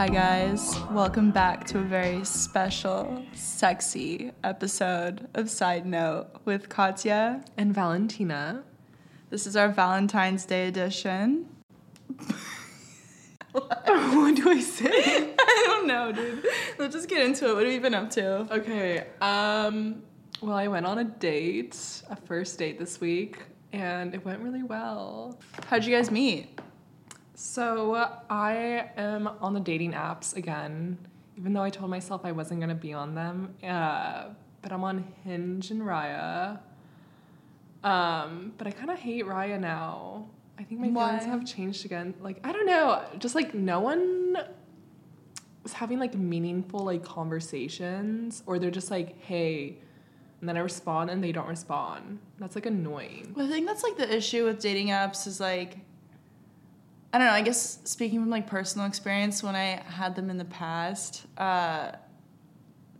Hi, guys. Welcome back to a very special, sexy episode of Side Note with Katya. And Valentina. This is our Valentine's Day edition. what do I say? I don't know, dude. Let's just get into it. What have you been up to? Okay. Um well, I went on a date, a first date this week, and it went really well. How'd you guys meet? So, I am on the dating apps again, even though I told myself I wasn't going to be on them. Uh, but I'm on Hinge and Raya. Um, but I kind of hate Raya now. I think my feelings Why? have changed again. Like, I don't know, just like no one was having like meaningful like conversations or they're just like, "Hey," and then I respond and they don't respond. That's like annoying. Well, I think that's like the issue with dating apps is like, I don't know. I guess speaking from like personal experience, when I had them in the past, uh,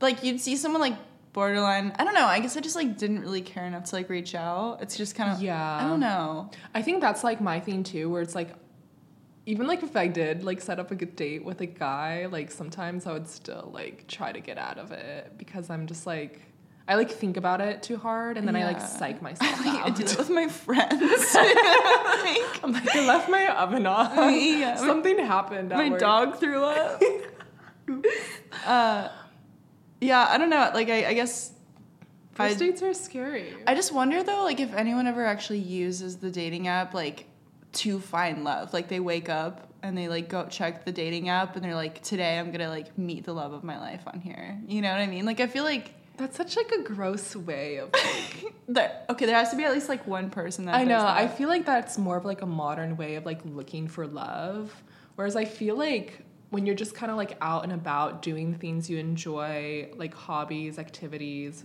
like you'd see someone like borderline. I don't know. I guess I just like didn't really care enough to like reach out. It's just kind of Yeah. I don't know. I think that's like my thing too, where it's like, even like if I did like set up a good date with a guy, like sometimes I would still like try to get out of it because I'm just like, I like think about it too hard and then I like psych myself I out. do that with my friends. like, I'm like, I left my oven on. Yeah. Something happened. My work. dog threw up. uh, yeah, I don't know. Like I, I guess. First I- dates are scary. I just wonder though, like if anyone ever actually uses the dating app like to find love. Like they wake up and they like go check the dating app and they're like, today I'm gonna like meet the love of my life on here. You know what I mean? Like I feel like that's such like a gross way of like. there okay, there has to be at least like one person that I know. that. I feel like that's more of like a modern way of like looking for love. Whereas I feel like when you're just kind of like out and about doing things you enjoy, like hobbies, activities,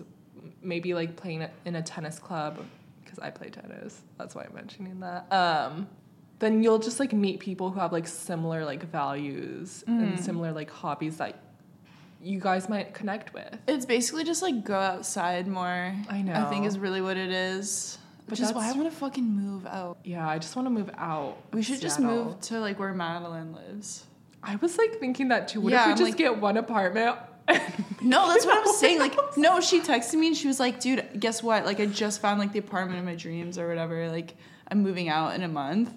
maybe like playing in a tennis club, because I play tennis. That's why I'm mentioning that. Um, then you'll just like meet people who have like similar like values and similar like hobbies that you guys might connect with. It's basically just like go outside more. I know. I think is really what it is. But Which is why I want to fucking move out. Yeah, I just want to move out. We should just move to like where Madeline lives. I was like thinking that too. What Yeah, if we I'm just like- get one apartment? No, that's what I'm saying. Like, no, she texted me and she was like, dude, guess what? Like, I just found like the apartment of my dreams or whatever. Like, I'm moving out in a month.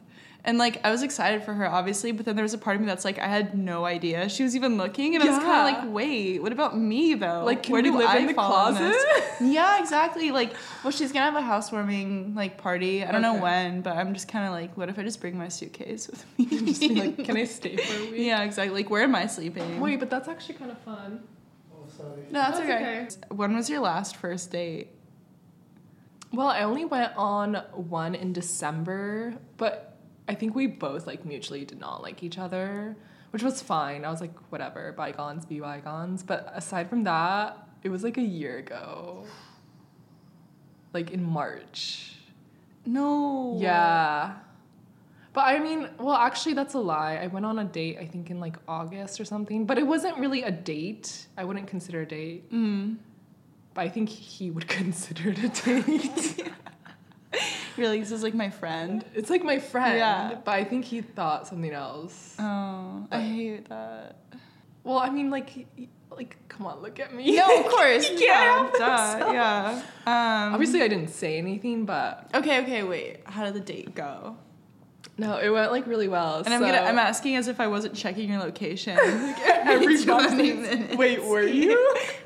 And like, I was excited for her, obviously, but then there was a part of me that's like, I had no idea she was even looking. And I was kind of like, wait, what about me though? Like, can where we do live I in the fall this? yeah, exactly. Like, well, she's gonna have a housewarming like party. I don't know when, but I'm just kind of like, what if I just bring my suitcase with me? just be like, can I stay for a week? yeah, exactly. Like, where am I sleeping? Wait, but that's actually kind of fun. Oh, sorry. No, that's, That's okay. When was your last first date? Well, I only went on one in December, but I think we both like mutually did not like each other, which was fine. I was like, whatever, bygones be bygones. But aside from that, it was like a year ago, like in March. No. Yeah. But I mean, well, actually, that's a lie. I went on a date, I think, in like August or something, but it wasn't really a date. I wouldn't consider a date, Mm. but I think he would consider it a date. Really, this is like my friend. it's like my friend, Yeah. but I think he thought something else. Oh, I hate that. Well, I mean, like, like, come on, look at me. No, of course. You can't yeah, duh, yeah. Um, Obviously, I didn't say anything, but Okay, okay, wait. How did the date go? no, it went like really well. And I'm gonna. I'm asking as if I wasn't checking your location like, every 20 minutes. Wait, were you?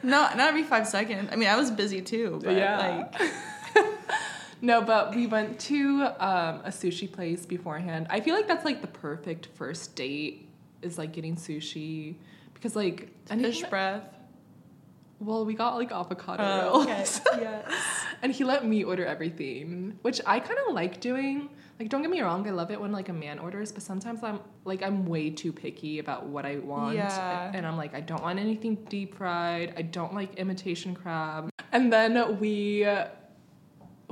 no, not every five seconds. I mean, I was busy too. But Yeah. Like, No, but we went to um, a sushi place beforehand. I feel like that's like the perfect first date is like getting sushi because like fish breath. Well, we got like avocado Oh, rolls. okay. yes. and he let me order everything, which I kind of like doing. Like, don't get me wrong, I love it when like a man orders, but sometimes I'm like I'm way too picky about what I want, Yeah. and I'm like I don't want anything deep fried. I don't like imitation crab. And then we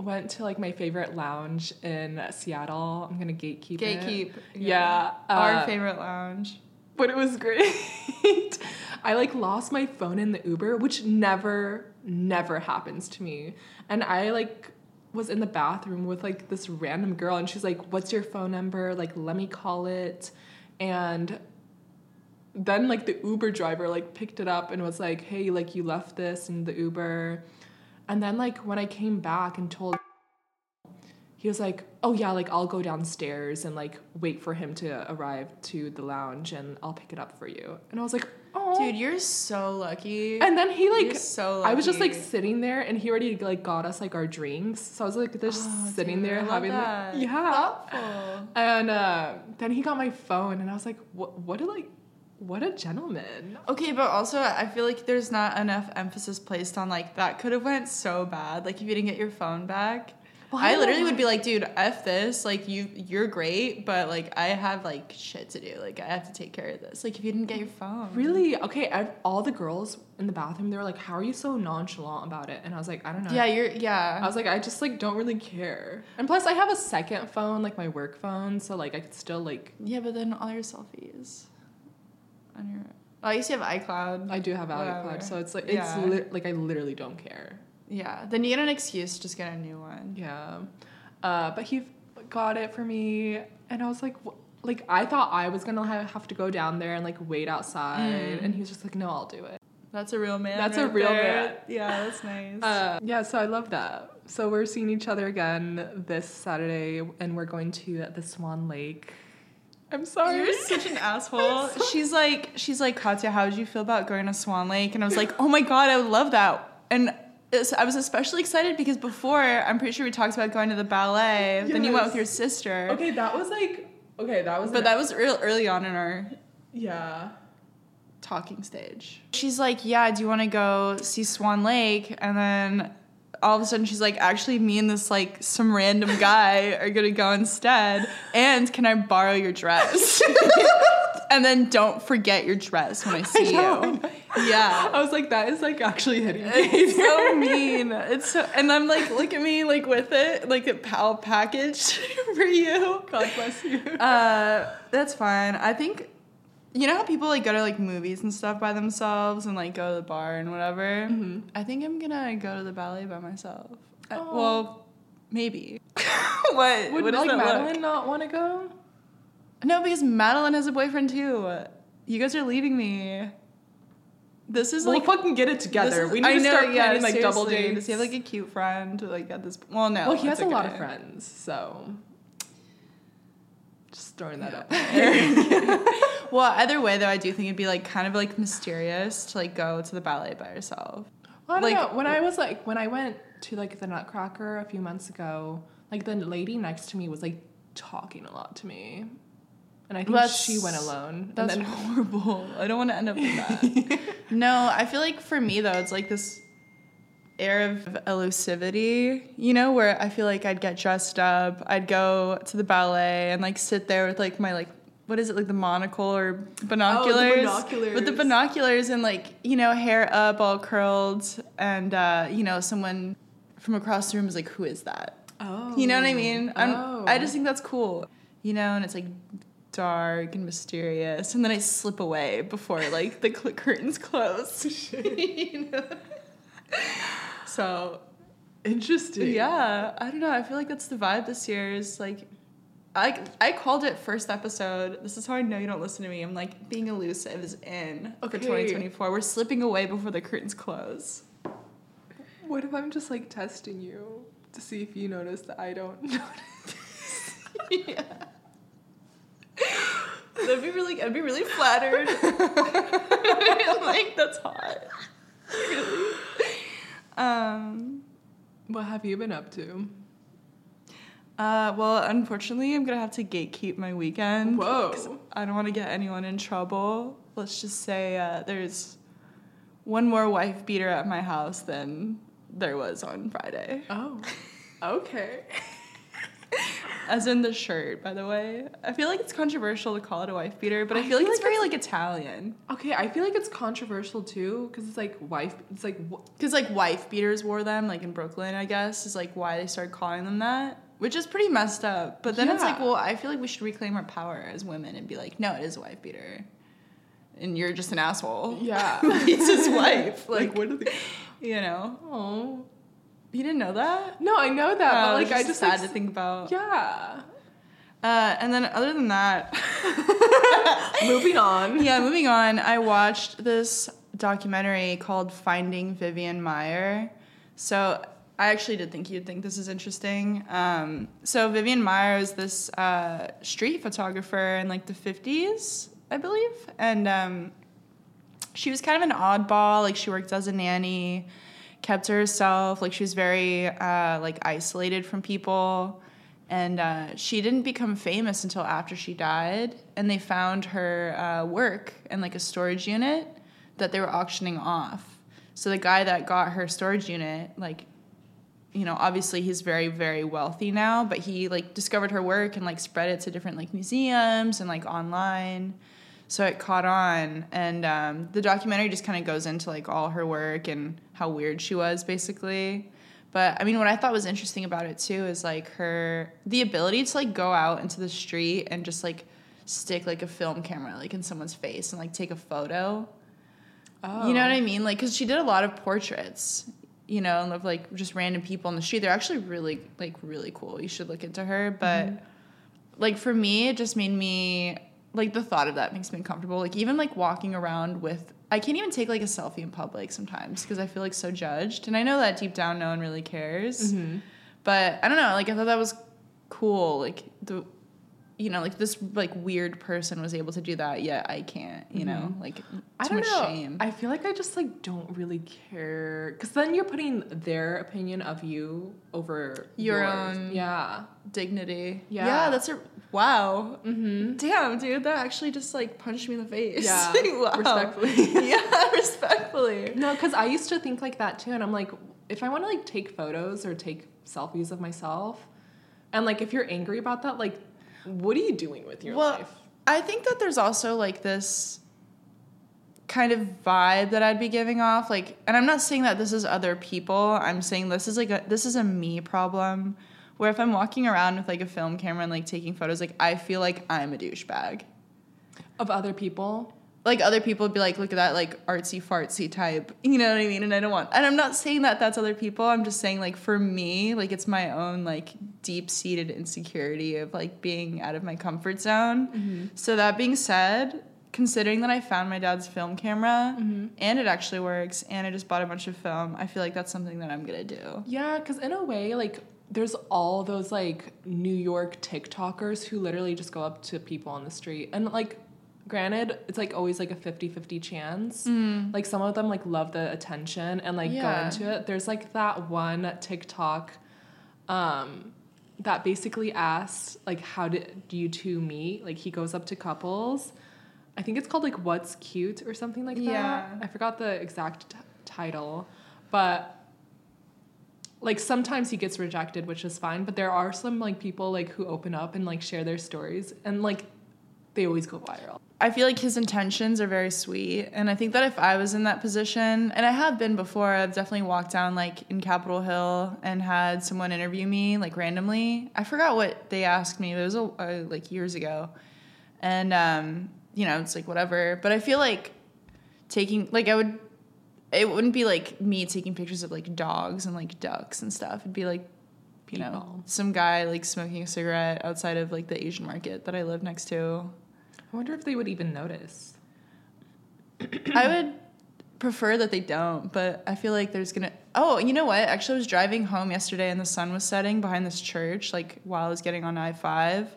went to like my favorite lounge in Seattle. I'm gonna gatekeep. it. Gatekeep. Yeah, Our uh, favorite lounge. but it was great. I like lost my phone in the Uber, which never, never happens to me. And I like was in the bathroom with like this random girl, and she's like, "What's your phone number? Like, let me call it." And then like the Uber driver like picked it up and was like, "Hey, like you left this in the Uber." And then like when I came back and told he was like, "Oh yeah, like I'll go downstairs and like wait for him to arrive to the lounge and I'll pick it up for you." And I was like, "Oh, Dude, you're so lucky. And then he like You're so I was just like sitting there and he already like got us like our drinks. So I was like just Oh, sitting dude, there having that. like yeah. Thoughtful. And uh, then he got my phone and I was like, "What what a like what a gentleman." Okay, but also I feel like there's not enough emphasis placed on like that could have went so bad. Like if you didn't get your phone back. Well, I I literally would be like, dude, F this. Like you you're great, but like I have like shit to do. Like I have to take care of this. Like if you didn't get your phone. Really? Okay, i all the girls in the bathroom they were like, "How are you so nonchalant about it?" And I was like, "I don't know." Yeah, you're yeah. I was like, I just like don't really care. And plus, I have a second phone, like my work phone, so like I could still like yeah, but then all your selfies on your Oh, I used to have iCloud. I do have Whatever. iCloud, so it's like it's Yeah. li- like I literally don't care. yeah. Then you get an excuse to just get a new one. Yeah. Uh, but he got it for me, and I was like, wh- like I thought I was gonna ha- have to go down there and like wait outside, Mm. and he was just like, no, I'll do it. That's a real man. That's a real there. man. Yeah, that's nice. Uh, yeah, so I love that. So we're seeing each other again this Saturday, and we're going to the Swan Lake. I'm sorry. You're such an asshole. She's like, she's like, Katya, how did you feel about going to Swan Lake? And I was like, oh my god, I would love that. And it's- I was especially excited because before, I'm pretty sure we talked about going to the ballet. Then you went with Yes. your sister. okay, that was like okay, that was But that was real early on in our yeah. talking stage. She's like, yeah, do you want to go see Swan Lake? And then all of a sudden she's like, actually, me and this like some random guy are gonna go instead. And can I borrow your dress? and then don't forget your dress when I see know, I you. know. Yeah. I was like, that is like actually hitting me. It's so mean. It's so, and I'm like, look at me, like with it, like a pal package for you. God bless you. Uh, that's fine. I think you know how people like go to like movies and stuff by themselves and like go to the bar and whatever. Mhm. I think I'm gonna go to the ballet by myself. I- well, maybe. what? Would what like Madeline look? not want to go? No, because Madeline has a boyfriend too. You guys are leaving me. This is We'll like fucking get it together. is- we need I to know, start yeah, planning like double dates. Does he have like a cute friend? Like at this. Well, no. well, he has a lot of friends, so just throwing that Yeah. up. there. Well, either way though, I do think it'd be like kind of like mysterious to like go to the ballet by yourself. Well, I don't Like- know. When I was like, when I went to like the Nutcracker a few months ago, like the lady next to me was like talking a lot to me, and I think That's- she went alone. That's and then horrible. I don't want to end up in that. no, I feel like for me though, it's like this air of elusivity, you know, where I feel like I'd get dressed up, I'd go to the ballet and like sit there with like my like what is it like the monocle or binoculars? Oh, binoculars. With the binoculars and like you know hair up, all curled, and uh, you know someone from across the room is like, who is that? oh, You know what I mean? I'm, oh. I just think that's cool. You know, and it's like dark and mysterious, and then I slip away before like the cl- curtains close. you know? So interesting. yeah, I don't know. I feel like that's the vibe this year. Is like, I I called it first episode. This is how I know you don't listen to me. I'm like being elusive is in for Okay. 2024. We're slipping away before the curtains close. What if I'm just like testing you to see if you notice that I don't notice? yeah. That'd be really, I'd be really flattered. like that's hot. Really. Um. what have you been up to? Uh. Well, unfortunately, I'm gonna have to gatekeep my weekend. Whoa. I don't want to get anyone in trouble. Let's just say uh, there's one more wife beater at my house than there was on Friday. Oh, okay. As in the shirt, by the way. I feel like it's controversial to call it a wife beater, but I, I feel like feel it's like very like Italian. Okay, I feel like it's controversial too because it's like wife. It's like Because like wife beaters wore them, like in Brooklyn, I guess, is like why they started calling them that, which is pretty messed up. But then it's like, well, I feel like we should reclaim our power as women and be like, no, it is a wife beater, and you're just an asshole. yeah. it's his wife. Like, like what are they? you know, Oh you didn't know that. no, I know that, Uh, but it's like I just sad like, to think about. Yeah. Uh, and then other than that, Moving on. yeah, moving on. I watched this documentary called Finding Vivian Maier. So I actually did think you'd think this is interesting. Um, so Vivian Maier is this uh, street photographer in like the 50s, I believe. And um, she was kind of an oddball. Like she worked as a nanny, kept to herself. Like she was very uh, like isolated from people. And uh, she didn't become famous until after she died. And they found her uh, work in like a storage unit that they were auctioning off. So the guy that got her storage unit like you know obviously he's very very wealthy now but he like discovered her work and like spread it to different like museums and like online. So it caught on. And um, the documentary just kind of goes into like all her work and how weird she was basically but I mean, what I thought was interesting about it too is like her the ability to like go out into the street and just like stick like a film camera like in someone's face and like take a photo. Oh. You know what I mean? Like, cause she did a lot of portraits, you know, of like just random people on the street. They're actually really like really cool. You should look into her. But Mm-hmm. like for me, it just made me like the thought of that makes me uncomfortable. Like even like walking around with I can't even take like a selfie in public sometimes because I feel like so judged. And I know that deep down no one really cares. Mm-hmm. But I don't know, like I thought that was cool. Like the you know, like this like weird person was able to do that, yet I can't, you know? Like too Mm-hmm. I don't much know. shame. I feel like I just like don't really care because then you're putting their opinion of you over Your yours. own- Yeah. Dignity. Yeah. Yeah, that's a wow. Mm-hmm. Damn, dude, that actually just like punched me in the face. Yeah. wow. Respectfully. yeah, respectfully. No, because I used to think like that too, and I'm like, if I want to like take photos or take selfies of myself, and like if you're angry about that, like, what are you doing with your well, life? I think that there's also like this kind of vibe that I'd be giving off like and I'm not saying that this is other people. I'm saying this is like a this is a me problem where if I'm walking around with like a film camera and like taking photos like I feel like I'm a douchebag. Of other people. Like other people would be like look at that like artsy fartsy type. You know what I mean? And I don't want and I'm not saying that that's other people. I'm just saying like for me like it's my own like deep-seated insecurity of like being out of my comfort zone. Mm-hmm. So that being said, considering that I found my dad's film camera mm-hmm. and it actually works and I just bought a bunch of film, I feel like that's something that I'm gonna do. Yeah, because in a way, like, there's all those like New York TikTokers who literally just go up to people on the street. And like, granted, it's like always like a 50 50 chance. Like, some of them like love the attention and like go into it. There's like that one TikTok um, that basically asked, like, how did you two meet? Like, he goes up to couples. I think it's called like What's Cute or something like that. Yeah. I forgot the exact t- title, but like sometimes he gets rejected which is fine but there are some like people like who open up and like share their stories and like they always go viral I feel like his intentions are very sweet. And I think that if I was in that position, and I have been before, I've definitely walked down like in Capitol Hill and had someone interview me like randomly. I forgot what they asked me, but it was a, uh, like years ago. And, um, you know, it's like whatever. But I feel like taking, like, I would, it wouldn't be like me taking pictures of like dogs and like ducks and stuff. It'd be like, you know, some guy like smoking a cigarette outside of like the Asian market that I live next to. I wonder if they would even notice I would prefer that they don't, but I feel like there's gonna. Oh, you know what? Actually, I was driving home yesterday and the sun was setting behind this church, like while I was getting on I five,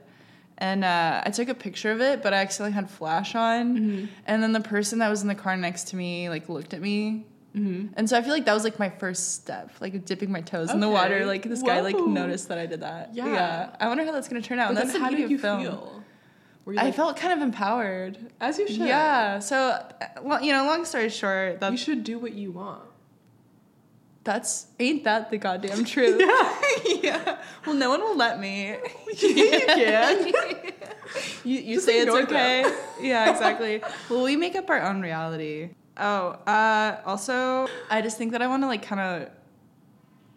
and uh, I took a picture of it, but I accidentally had flash on, and then the person that was in the car next to me like looked at me. mm-hmm. And so I feel like that was like my first step, like dipping my toes in the water. Like this guy like noticed that I did that. Yeah. yeah. I wonder how that's gonna turn out. but and that's how did you film. feel Were you I felt kind of empowered. as you should Yeah. So, uh, well, you know, long story short, that's you should do what you want That's ain't that the goddamn truth? Yeah. yeah. Well, no one will let me. you can. you you say it's okay. them. yeah, exactly. Well, we make up our own reality. Oh, uh, also, I just think that I want to like kind of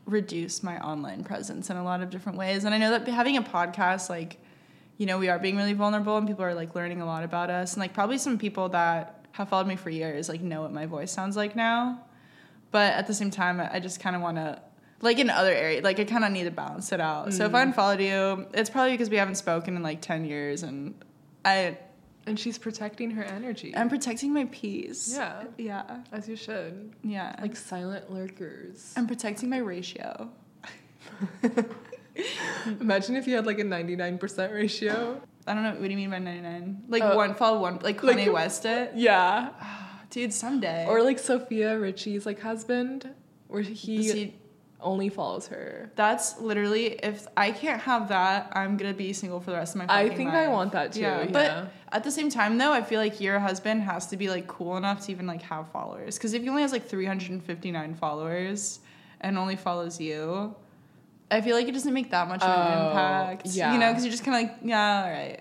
reduce my online presence in a lot of different ways, and I know that having a podcast, like, you know, we are being really vulnerable, and people are like learning a lot about us, and like probably some people that have followed me for years like know what my voice sounds like now but at the same time i just kind of want to like in other areas like i kind of need to balance it out so if i mm. unfollowed you it's probably because we haven't spoken in like 10 years and I And she's protecting her energy. I'm protecting my peace. yeah, Yeah. as you should. Yeah. Like silent lurkers. I'm protecting my ratio. Imagine if you had like a 99% ratio. I don't know. What do you mean by 99? Like Uh, one follow one, like like- Kanye West it? Yeah. Dude, someday. Or like Sofia Richie's like husband, where he See, only follows her. that's literally, if I can't have that, I'm going to be single for the rest of my life. I think I want that too. Yeah, Yeah. but at the same time, though, I feel like your husband has to be like cool enough to even like have followers. Because if he only has like 359 followers and only follows you, I feel like it doesn't make that much of an Oh, impact. yeah. You know, because you're just kind of like, yeah, all right.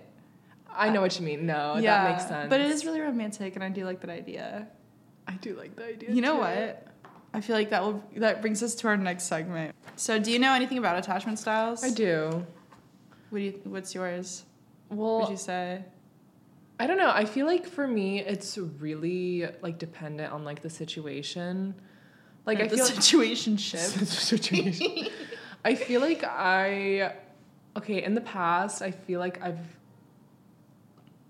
I know what you mean. No, yeah, that makes sense. But it is really romantic, and I do like that idea. I do like the idea. You know too. what? I feel like that will that brings us to our next segment. So, do you know anything about attachment styles? I do. What do you? What's yours? What Well, would you say? I don't know. I feel like for me, it's really like dependent on like the situation. Like I the feel situation ship. situation. I feel like I okay, in the past, I feel like I've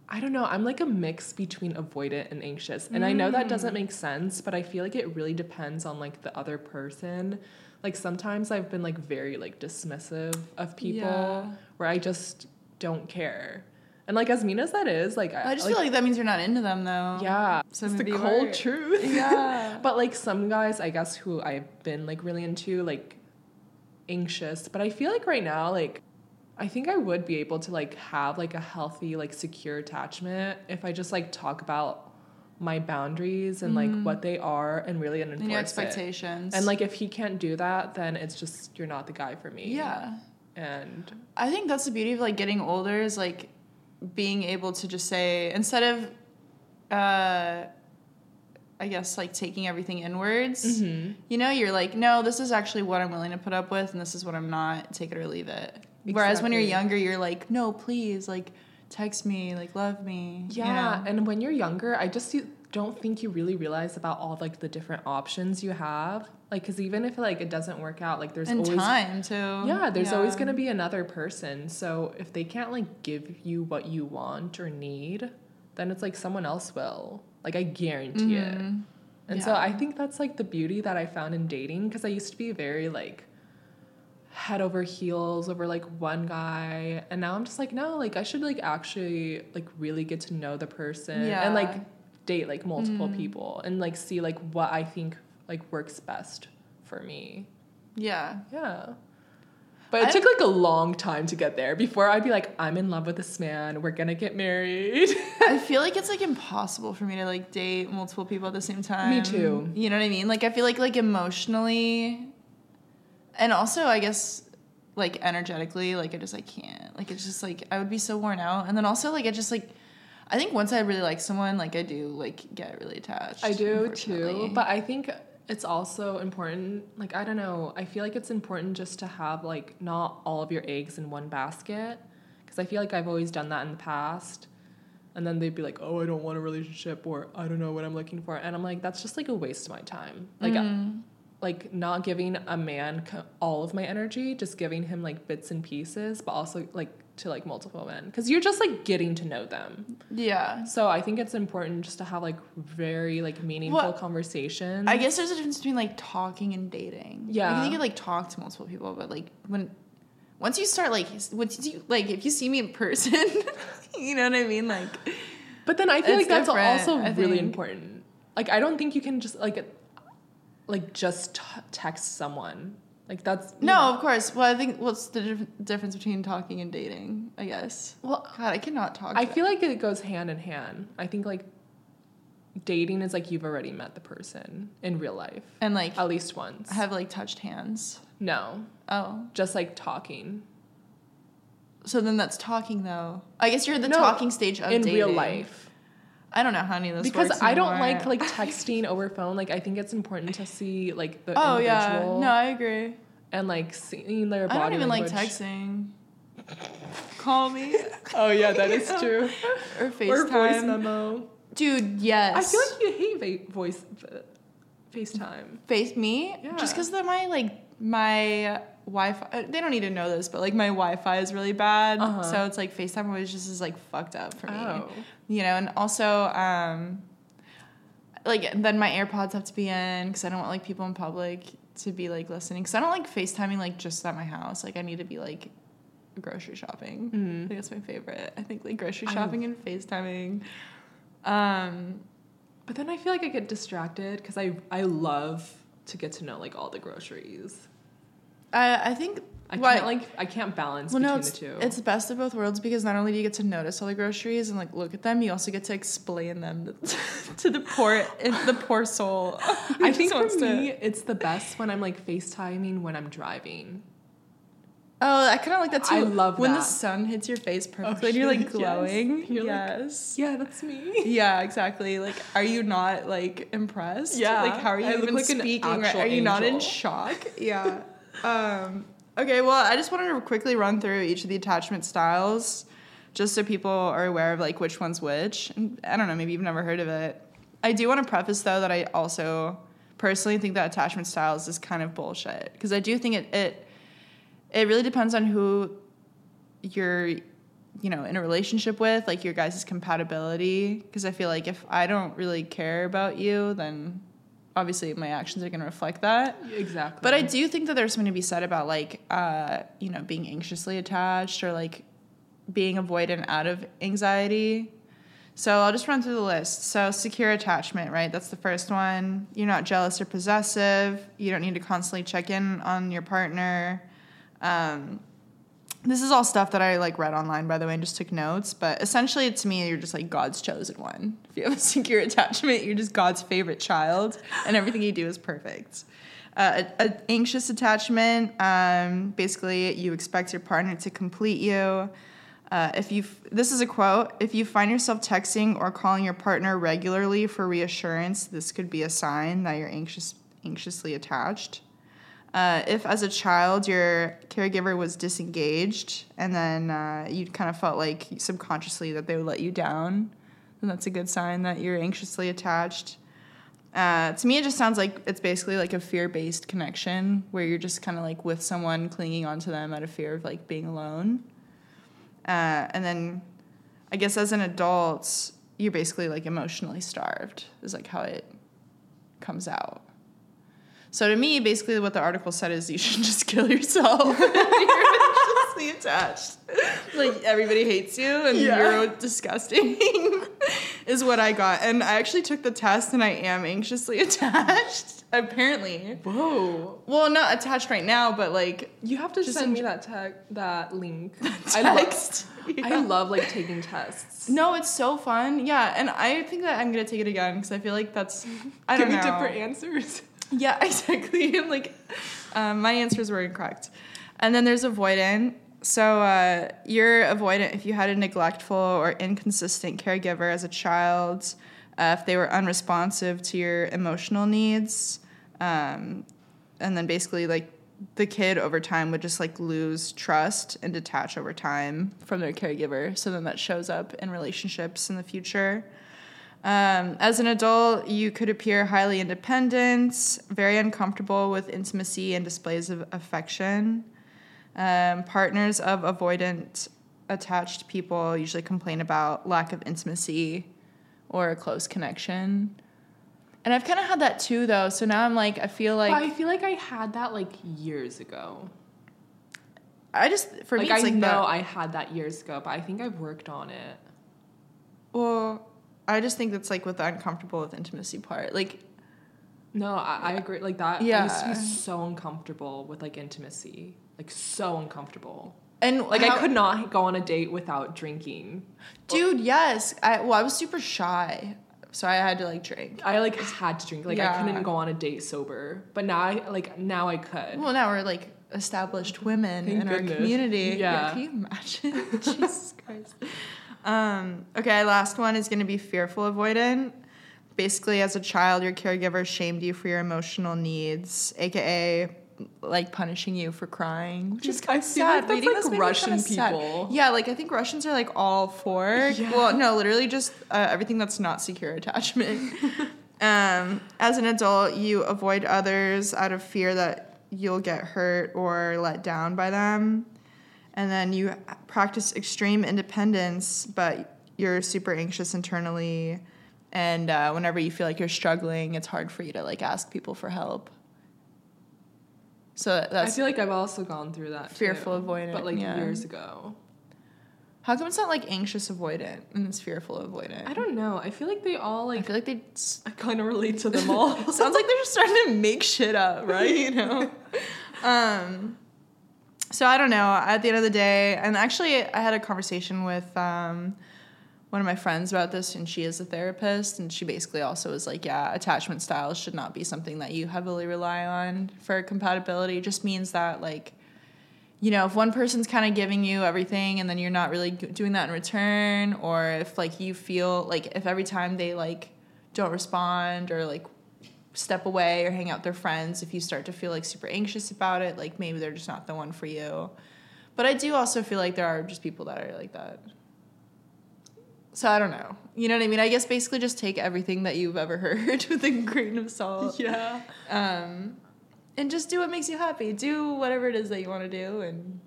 I don't know, I'm like a mix between avoidant and anxious. And I know that doesn't Mm. make sense, but I feel like it really depends on like the other person. Like sometimes I've been like very like dismissive of people Yeah. where I just don't care. And like as mean as that is, like I just feel like that means you're not into them, though. yeah, So it's the cold truth. Yeah. but like some guys, I guess who I've been like really into, like anxious. But I feel like right now, like I think I would be able to like have like a healthy, like secure attachment if I just like talk about my boundaries and like what they are and really enforce and your it. expectations. And like if he can't do that, then it's just you're not the guy for me. yeah, And I think that's the beauty of like getting older is like being able to just say instead of, uh, I guess like taking everything inwards. Mm-hmm. You know, you're like, no, this is actually what I'm willing to put up with, and this is what I'm not. Take it or leave it. Whereas when you're younger, you're like, no, please, like, text me, like, love me. you Yeah, know? and when you're younger, I just you don't think you really realize about all like the different options you have. Like, cause even if like it doesn't work out, like there's and always time too. yeah, there's always gonna be another person. So if they can't like give you what you want or need, then it's like someone else will. Like I guarantee it. Mhm. And so I think that's like the beauty that I found in dating because I used to be very like head over heels over like one guy and now I'm just like no like I should like actually like really get to know the person and like date like multiple Mm. people and like see like what I think like works best for me. Yeah. Yeah. But it I- took like a long time to get there before I'd be like I'm in love with this man, we're to get married. I feel like it's like impossible for me to like date multiple people at the same time. Me too. You know what I mean? Like I feel like like emotionally and also I guess like energetically, like I just I can't. Like it's just like I would be so worn out. And then also like I just like I think once I really like someone, like I do like get really attached. I do too, but I think it's also important. Like I don't know, I feel like it's important just to have like not all of your eggs in one basket, because I feel like I've always done that in the past, and then they'd be like, "Oh, I don't want a relationship," or "I don't know what I'm looking for," and I'm like, "That's just like a waste of my time." Like. Mm. Like not giving a man all of my energy, just giving him like bits and pieces, but also like to like multiple men, because you're just like getting to know them. yeah. So I think it's important just to have like very like meaningful Well, conversations. I guess there's a difference between like talking and dating. Yeah. Like, you can like talk to multiple people, but like when once you start like once you like if you see me in person, you know what I mean? Like But then I feel like that's also I really think. important. Like I don't think you can just like like just t- text someone. Like that's no, know- of course. Well, I think what's the dif- difference between talking and dating? I guess. Well, God, I cannot talk. I feel like it goes hand in hand. I think like dating is like you've already met the person in real life and like at least once. I have like touched hands. no, Oh, just like talking so then that's talking though. I guess you're the No, talking stage of in real dating. life. I don't know how any of this because works I don't anymore. like like texting over phone. Like I think it's important to see like the Oh yeah, no, I agree. and like seeing their body I don't even language. like texting. Call me Oh yeah, that is true. or or voice FaceTime. memo. Dude, yes. I feel like you hate va- voice uh, FaceTime. face me Yeah. just because my like my Wi-Fi. uh, They don't need to know this, but like my Wi-Fi is really bad, Uh-huh. so it's like FaceTime always just is like fucked up for me. Oh. You know, and also um, like then my AirPods have to be in because I don't want like people in public to be like listening because I don't like FaceTiming like just at my house. Like I need to be like grocery shopping. Mhm. I think that's my favorite. I think like grocery shopping and FaceTiming. Um, But then I feel like I get distracted because I I love to get to know like all the groceries. I I think I Why- can't like I can't balance well, no, between it's, the two. it's the best of both worlds because not only do you get to notice all the groceries and like look at them, you also get to explain them to the poor the poor soul. I think for to- me it's the best when I'm like FaceTiming when I'm driving. Oh, I kind of like that too. I love when the sun hits your face oh, perfectly and you're like yes. glowing. You're like, yes. Yeah, that's me. yeah, exactly. Like, are you not like impressed? Yeah. Like, how are you I even like speaking? Right? Are you not in shock? Yeah. Um, okay. Well, I just wanted to quickly run through each of the attachment styles, just so people are aware of like which one's which. And I don't know. Maybe you've never heard of it. I do want to preface though that I also personally think that attachment styles is kind of bullshit because I do think it it it really depends on who you're you know in a relationship with like your guys' compatibility because i feel like if i don't really care about you then obviously my actions are going to reflect that. Exactly. but i do think that there's something to be said about like uh you know being anxiously attached or like being avoidant out of anxiety. So i'll just run through the list. So secure attachment right? That's the first one. You're not jealous or possessive. You don't need to constantly check in on your partner. Um, this is all stuff that I like read online, by the way, and just took notes. But essentially, to me, you're just like God's chosen one. If you have a secure attachment, you're just God's favorite child, and everything you do is perfect. Uh, a, a anxious attachment, um, basically, you expect your partner to complete you. Uh, if you, this is a quote. If you find yourself texting or calling your partner regularly for reassurance, this could be a sign that you're anxious, anxiously attached. Uh, if as a child your caregiver was disengaged and then uh, you kind of felt like subconsciously that they would let you down, then that's a good sign that you're anxiously attached. Uh, to me, it just sounds like it's basically like a fear based connection where you're just kind of like with someone clinging onto them out of fear of like being alone. Uh, and then I guess as an adult, you're basically like emotionally starved, is like how it comes out. So to me, basically, what the article said is you should just kill yourself. you're anxiously attached. Like everybody hates you and Yeah. you're disgusting. is what I got, and I actually took the test, and I am anxiously attached. Apparently, Whoa. well, not attached right now, but like You have to Just send me that tag that link. I love text. I Yeah. love like taking tests. No, it's so fun. Yeah, and I think that I'm gonna take it again because I feel like that's I Give don't me know. different answers. Yeah, exactly. I'm like, um, my answers were incorrect. And then there's avoidant. So uh, you're avoidant if you had a neglectful or inconsistent caregiver as a child, uh, if they were unresponsive to your emotional needs, um, and then basically like the kid over time would just like lose trust and detach over time from their caregiver. So then that shows up in relationships in the future. Um, as an adult, you could appear highly independent, very uncomfortable with intimacy and displays of affection. Um, partners of avoidant attached people usually complain about lack of intimacy or a close connection. And I've kind of had that too, though. So now I'm like, I feel like I feel like I had that like years ago. I just for like me, it's I like know the- I had that years ago, but I think I've worked on it. well, I just think that's like with the uncomfortable with intimacy part. Like, No, I, I agree. Like that. yeah. I used to Yeah. be so uncomfortable with like intimacy, like so uncomfortable. and Like how- I could not go on a date without drinking. dude. Yes, I well, I was super shy, so I had to like drink. I like had to drink. Like I couldn't go on a date sober. But now I like now I could. Well, now we're like established women Thank in our goodness. community. Yeah. Can you imagine? Jesus Christ. Um, okay, last one is going to be fearful avoidant. Basically, as a child, your caregiver shamed you for your emotional needs, aka like punishing you for crying, which is kind of like sad. that's, Reading like, this Russian kinda sad. people. Yeah, like I think Russians are like all for. Yeah. Well, no, literally just uh, everything that's not secure attachment. um, as an adult, you avoid others out of fear that you'll get hurt or let down by them. And then you practice extreme independence, but you're super anxious internally. And uh, whenever you feel like you're struggling, it's hard for you to like ask people for help. So I feel like I've also gone through that. Fearful too, avoidant, But like yeah. years ago. how come it's not like anxious avoidant and it's fearful avoidant? I don't know. I feel like they all like. I feel like they s- I kind of relate to them all. sounds like they're just starting to make shit up, right? You know. um, so I don't know. At the end of the day, and actually, I had a conversation with um, one of my friends about this, and she is a therapist, and she basically also was like, yeah, attachment styles should not be something that you heavily rely on for compatibility. It just means that like. You know, if one person's kind of giving you everything and then you're not really doing that in return, or if like you feel like if every time they like don't respond or like step away or hang out with their friends if you start to feel like super anxious about it like maybe they're just not the one for you but i do also feel like there are just people that are like that so i don't know you know what i mean i guess basically just take everything that you've ever heard with a grain of salt yeah. um, and just do what makes you happy do whatever it is that you want to do and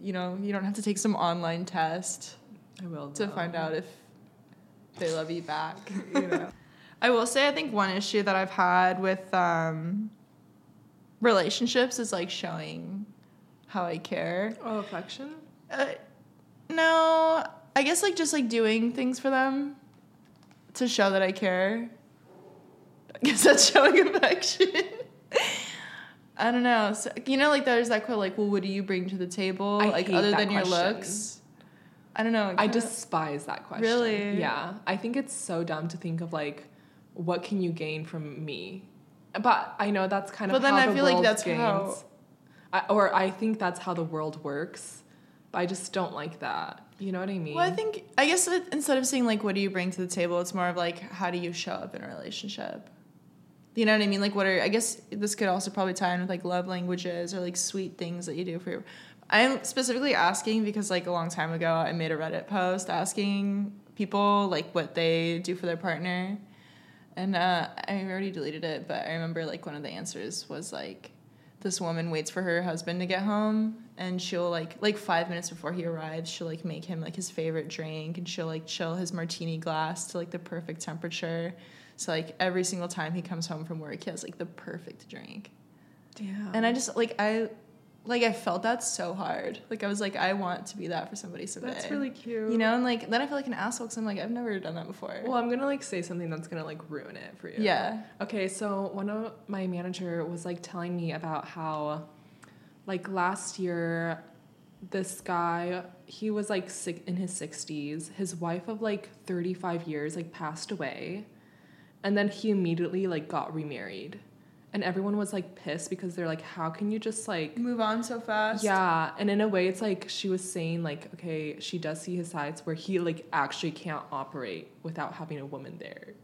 you know you don't have to take some online test I will. to find out if they love you back. You know. I will say, I think one issue that I've had with um, relationships is like showing how I care. Oh, affection. Uh, no, I guess like just like doing things for them to show that I care. I guess that's showing affection. I don't know. So, you know, like there's that quote, like, "Well, what do you bring to the table?" I like other than your looks. I don't know. I despise that question. Really? Yeah. I think it's so dumb to think of like, what can you gain from me? But I know that's kind of. But then I the feel like that's how- I, or I think that's how the world works. But I just don't like that. You know what I mean? Well, I think I guess it, instead of saying like what do you bring to the table, it's more of like how do you show up in a relationship. You know what I mean? Like what are I guess this could also probably tie in with like love languages or like sweet things that you do for your. I'm specifically asking because like a long time ago I made a Reddit post asking people like what they do for their partner, and uh, I already deleted it, but I remember like one of the answers was like this woman waits for her husband to get home and she'll like like five minutes before he arrives she'll like make him like his favorite drink and she'll like chill his martini glass to like the perfect temperature so like every single time he comes home from work he has like the perfect drink yeah. and i just like i like i felt that so hard like i was like i want to be that for somebody someday that's really cute. you know and like then i feel like an asshole because i'm like i've never done that before Well, I'm gonna like say something that's gonna like ruin it for you. yeah Okay, so one of my manager was like telling me about how, like last year, this guy he was like sick in his sixties. His wife of like thirty five years like passed away, and then he immediately like got remarried, and everyone was like pissed because they're like, how can you just like move on so fast yeah, and in a way, it's like she was saying, like, okay, she does see his sides where he like actually can't operate without having a woman there.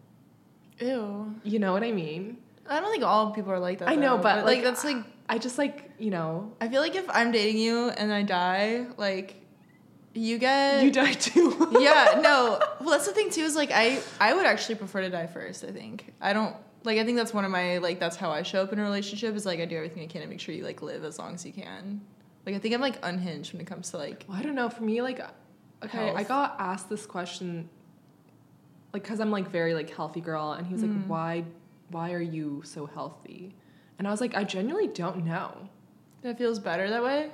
ew You know what I mean? i don't think all people are like that I know, though, but, like like, that's like I just like you know, I feel like if I'm dating you and I die, like you get you die too. yeah, no. Well, that's the thing too. Is like I I would actually prefer to die first. I think I don't like. I think that's one of my like. That's how I show up in a relationship. Is like I do everything I can to make sure you like live as long as you can. Like I think I'm like unhinged when it comes to like. Well, I don't know. For me, like, okay, I got asked this question, like, cause I'm like very like healthy girl, and he was Mm. like, why, why are you so healthy? And I was like, I genuinely don't know. That feels better that way.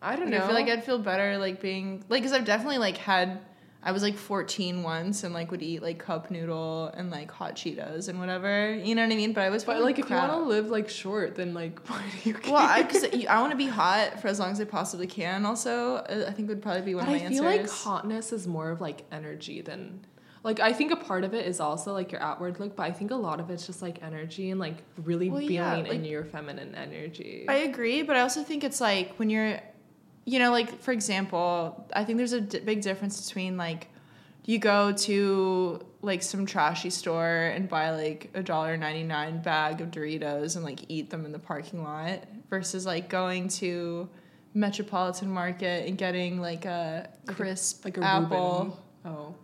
I don't Like, know. I feel like I'd feel better like being like because I've definitely like had. I was like 14 once and like would eat like cup noodle and like hot Cheetos and whatever. You know what I mean? But I was but like, if you want to live like short, then like, why do you? Care? Well, I I want to be hot for as long as I possibly can. Also, Uh, I think would probably be one But of my answers. I feel answers. like hotness is more of like energy than like I think a part of it is also like your outward look, but I think a lot of it's just like energy and like really Well, feeling yeah, in your feminine energy. I agree, but I also think it's like when you're, you know, like for example, I think there's a d- big difference between like you go to like some trashy store and buy like a dollar ninety nine bag of Doritos and like eat them in the parking lot versus like going to Metropolitan Market and getting like a Like a- crisp like a apple. Reuben. Oh.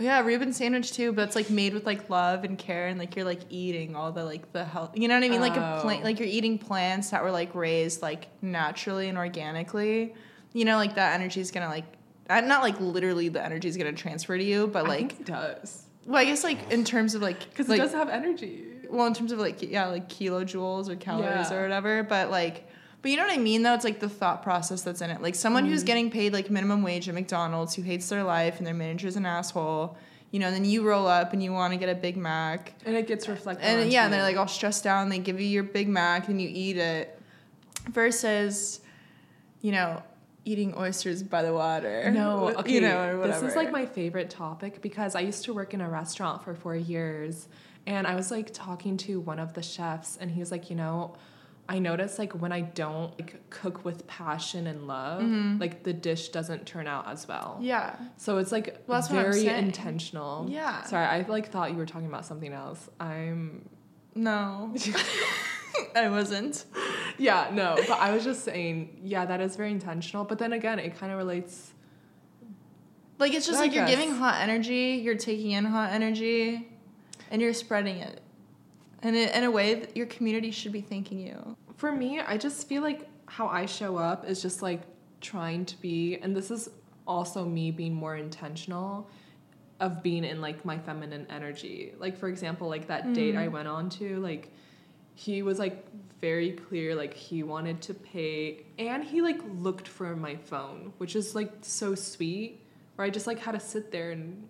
Yeah, Reuben sandwich too, but it's like made with like love and care, and like you're like eating all the like the health. You know what I mean? Like a Oh. plant, like you're eating plants that were like raised like naturally and organically. You know, like that energy is gonna like, uh, not like literally the energy is gonna transfer to you, but I like, think it does well, I guess like in terms of like, because like, it does have energy. well, in terms of like yeah, like kilojoules or calories Yeah. or whatever, but like. But you know what I mean, though? It's like the thought process that's in it. Like someone who's Mhm. getting paid like minimum wage at McDonald's, who hates their life and their manager's an asshole, you know, and then you roll up and you want to get a Big Mac. And it gets reflected. And yeah, and they're like all stressed out and they give you your Big Mac and you eat it versus, you know, eating oysters by the water. No, okay. You know, this is like my favorite topic because I used to work in a restaurant for four years, and I was like talking to one of the chefs, and he was like, you know, I notice like when I don't like cook with passion and love, Mhm. like the dish doesn't turn out as well. Yeah. So it's like Well, very intentional. Yeah. Sorry, I like thought you were talking about something else. I'm No. I wasn't. yeah, no, but I was just saying, yeah, that is very intentional. But then again, it kind of relates. Like it's just I like you're giving hot energy, you're taking in hot energy, and you're spreading it. And in, in a way that your community should be thanking you. For me, I just feel like how I show up is just like trying to be, and this is also me being more intentional of being in like my feminine energy. Like, for example, like that date I mm. went on to, like, he was like very clear, like, he wanted to pay, and he like looked for my phone, which is like so sweet, where I just like had to sit there and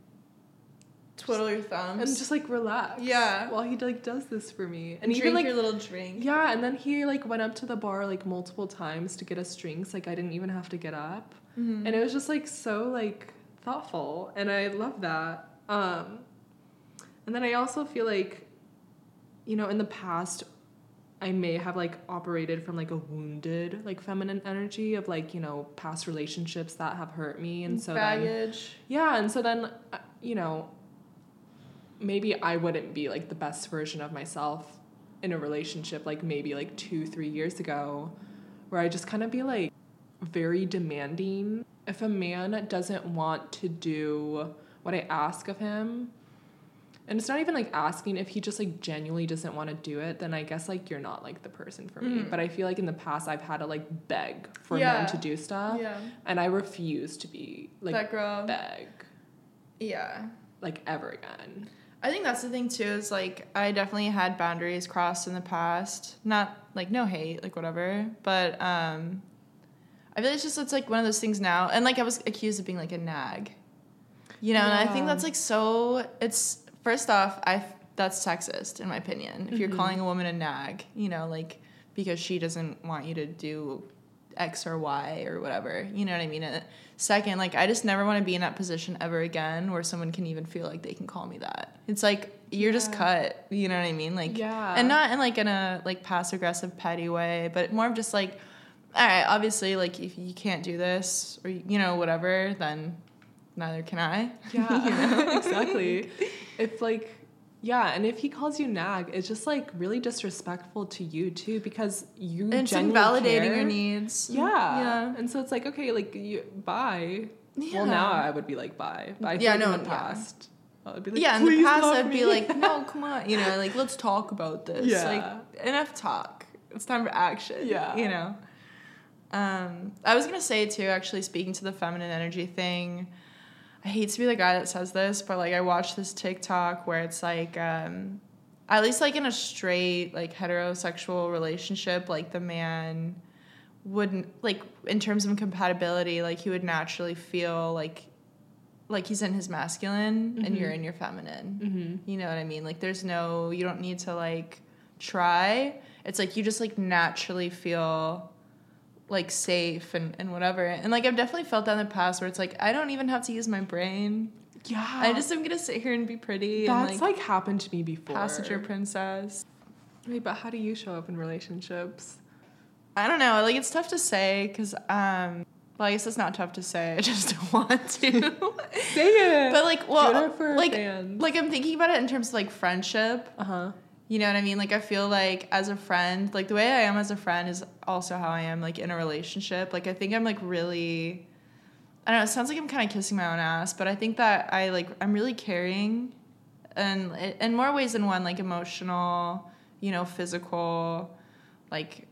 Twiddle your thumbs. and just like relax. Yeah. While he like does this for me. and And drink even like your little drink. yeah, and then he like went up to the bar like multiple times to get us drinks. Like I didn't even have to get up. Mhm. And it was just like so like thoughtful and I love that. Um and then I also feel like you know, in the past I may have like operated from like a wounded like feminine energy of like, you know, past relationships that have hurt me and so then baggage. yeah, and so then, uh, you know, maybe I wouldn't be like the best version of myself in a relationship like maybe like two, three years ago, where I just kind of be like very demanding. If a man doesn't want to do what I ask of him, and it's not even like asking if he just like genuinely doesn't want to do it, then I guess like you're not like the person for me. Mhm. But I feel like in the past I've had to like beg for Yeah. men to do stuff. Yeah. And I refuse to be like that girl. beg Yeah. like ever again. I think that's the thing too, is like I definitely had boundaries crossed in the past. Not like no hate, like whatever. But um I feel like it's just it's like one of those things now. And like I was accused of being like a nag. You know, and I think that's like so it's first off, I that's sexist in my opinion. If you're Mhm. calling a woman a nag, you know, like because she doesn't want you to do X or Y or whatever. You know what I mean? And second, like I just never want to be in that position ever again where someone can even feel like they can call me that. It's like you're just cut. You know what I mean? Like Yeah. and not in like in a like pass aggressive petty way, but more of just like, all right, obviously like if you can't do this or you know whatever, then neither can I. Yeah, exactly. If like, yeah, and if he calls you nag, it's just like really disrespectful to you too because you And it's invalidating care. your needs. Yeah. Yeah. And so it's like okay, like you bye. Yeah. Well, now I would be like bye. But I Yeah, no, in the yeah. past, I would be like yeah, in the past I'd be like, no, come on, you know, like let's talk about this. Yeah. Like enough talk. It's time for action. Yeah. You know. Um, I was gonna say too, actually speaking to the feminine energy thing, I hate to be the guy that says this, but like I watched this TikTok where it's like, um, at least like in a straight, like heterosexual relationship, like the man wouldn't like in terms of compatibility, like he would naturally feel like like he's in his masculine and Mhm. you're in your feminine. Mhm. You know what I mean? Like there's no you don't need to like try. It's like you just like naturally feel like safe and, and whatever. And like I've definitely felt that in the past where it's like I don't even have to use my brain. Yeah. I just am gonna sit here and be pretty that's and like, like, happened to me before. passenger princess. Wait, but how do you show up in relationships? I don't know. Like it's tough to say because um well I guess it's not tough to say. I just don't want to. Say it. but like well for like like I'm thinking about it in terms of like friendship. uh huh. You know what I mean? Like I feel like as a friend, like the way I am as a friend is also how I am like in a relationship. Like I think I'm like really I don't know. It sounds like I'm kind of kissing my own ass, but I think that I like I'm really caring, and in more ways than one, like emotional, you know, physical, like,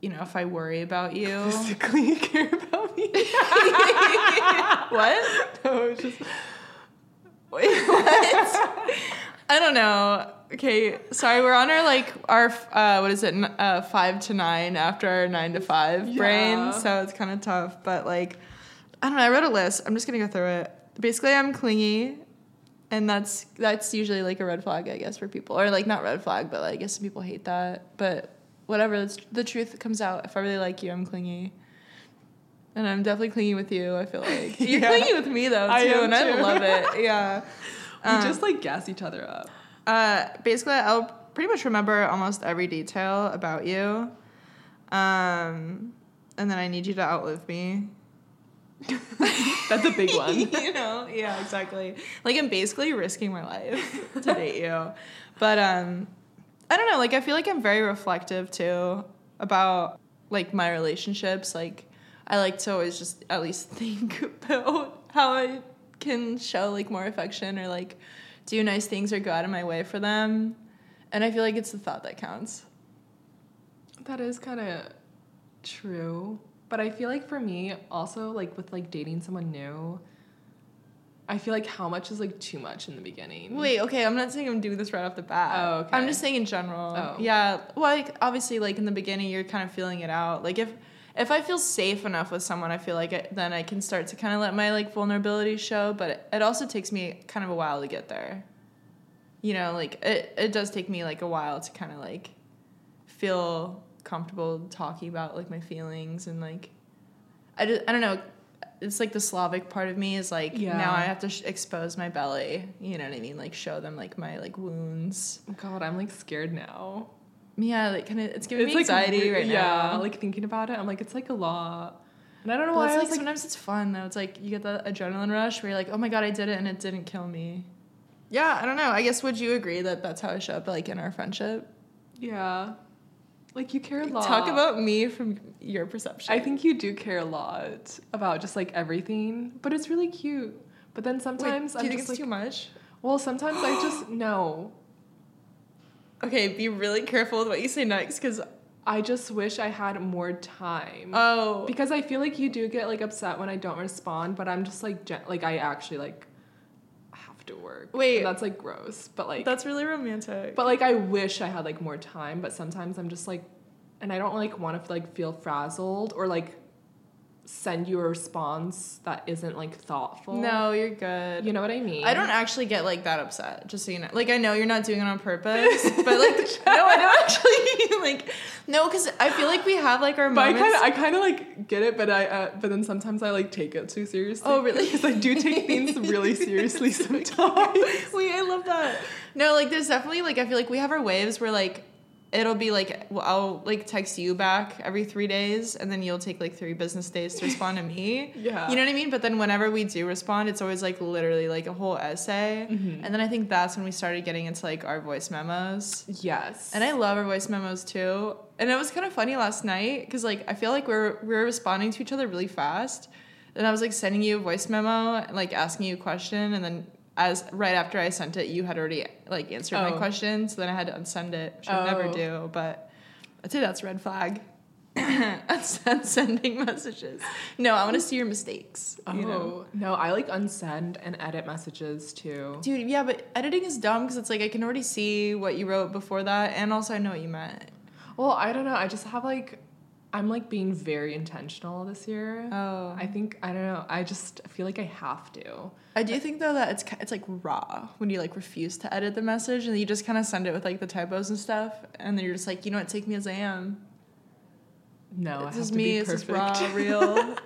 you know, if I worry about you. Physically you care about me. what? no, it's just Wait, what? I don't know. Okay, sorry, we're on our like our uh, what is it? Uh, five to nine after our nine to five Yeah. brain, so it's kind of tough. But like, I don't know. I wrote a list. I'm just gonna go through it. Basically, I'm clingy, and that's that's usually like a red flag, I guess, for people, or like not red flag, but like, I guess some people hate that. But whatever, the truth comes out. If I really like you, I'm clingy. And I'm definitely clingy with you. I feel like you're Yeah. clingy with me though too, I and I love it. Yeah. we Um, just like gas each other up. Uh, basically, I'll pretty much remember almost every detail about you. Um, and then I need you to outlive me. That's a big one. you know, yeah, exactly. Like I'm basically risking my life to date you. But um, I don't know. Like I feel like I'm very reflective too about like my relationships. Like I like to always just at least think about how I can show like more affection or like do nice things or go out of my way for them. And I feel like it's the thought that counts. That is kind of true. But I feel like for me, also, like with like dating someone new, I feel like how much is like too much in the beginning. Wait, okay, I'm not saying I'm doing this right off the bat. Oh, okay. I'm just saying in general. Oh. Yeah. Well, like obviously, like in the beginning, you're kind of feeling it out. Like if if I feel safe enough with someone, I feel like it, then I can start to kind of let my like vulnerability show. But it, it also takes me kind of a while to get there. You know, like it it does take me like a while to kind of like feel comfortable talking about like my feelings and like I just, I don't know. It's like the Slavic part of me is like Yeah. now I have to sh- expose my belly. You know what I mean? Like show them like my like wounds. God, I'm like scared now. Yeah, like kind of it's giving me like anxiety weird- right yeah, now. like thinking about it, I'm like, it's like a lot. And I don't know Well, why it's like, like, sometimes it's fun though. It's like you get the adrenaline rush where you're like, oh my god, I did it and it didn't kill me. Yeah, I don't know. I guess would you agree that that's how I show up like in our friendship? yeah. Like you care a lot. Talk about me from your perception. I think you do care a lot about just like everything, but it's really cute. But then Wait, sometimes do I'm you think just it's like, too much? well, sometimes I just no. Okay, be really careful with what you say next, because I just wish I had more time. oh, because I feel like you do get like upset when I don't respond, but I'm just like gen- like I actually like have to work. Wait. And that's like gross, but like that's really romantic. but like I wish I had like more time, but sometimes I'm just like and I don't like want to like feel frazzled or like send you a response that isn't like thoughtful. no, you're good. You know what I mean? I don't actually get like that upset. Just so you know, like I know you're not doing it on purpose, but like no, I don't actually like no, because I feel like we have like our But I kind of, I kind of like get it, but I, uh, but then sometimes I like take it too seriously. Oh, really? Because I do take things really seriously sometimes. Wait, I love that. No, like there's definitely like I feel like we have our waves where like it'll be like well, I'll like text you back every three days, and then you'll take like three business days to respond to me. Yeah. You know what I mean? But then whenever we do respond, it's always like literally like a whole essay, Mhm. and then I think that's when we started getting into like our voice memos. Yes. And I love our voice memos too. And it was kind of funny last night because like I feel like we're we're responding to each other really fast. And I was like sending you a voice memo, and, like asking you a question, and then as right after I sent it, you had already like answered my Oh. question, so then I had to unsend it, which I never Oh. do. But I'd say that's red flag. Unsend sending messages. No, I want to see your mistakes. Oh You know? Oh, no, I like unsend and edit messages too. Dude, yeah, but editing is dumb because it's like I can already see what you wrote before that, and also I know what you meant. Well, I don't know. I just have like, I'm like being very intentional this year. Oh, I think I don't know. I just feel like I have to. I do think though that it's it's like raw when you like refuse to edit the message and you just kind of send it with like the typos and stuff, and then you're just like, you know what, take me as I am. No, I this have is to me. be This is raw, real,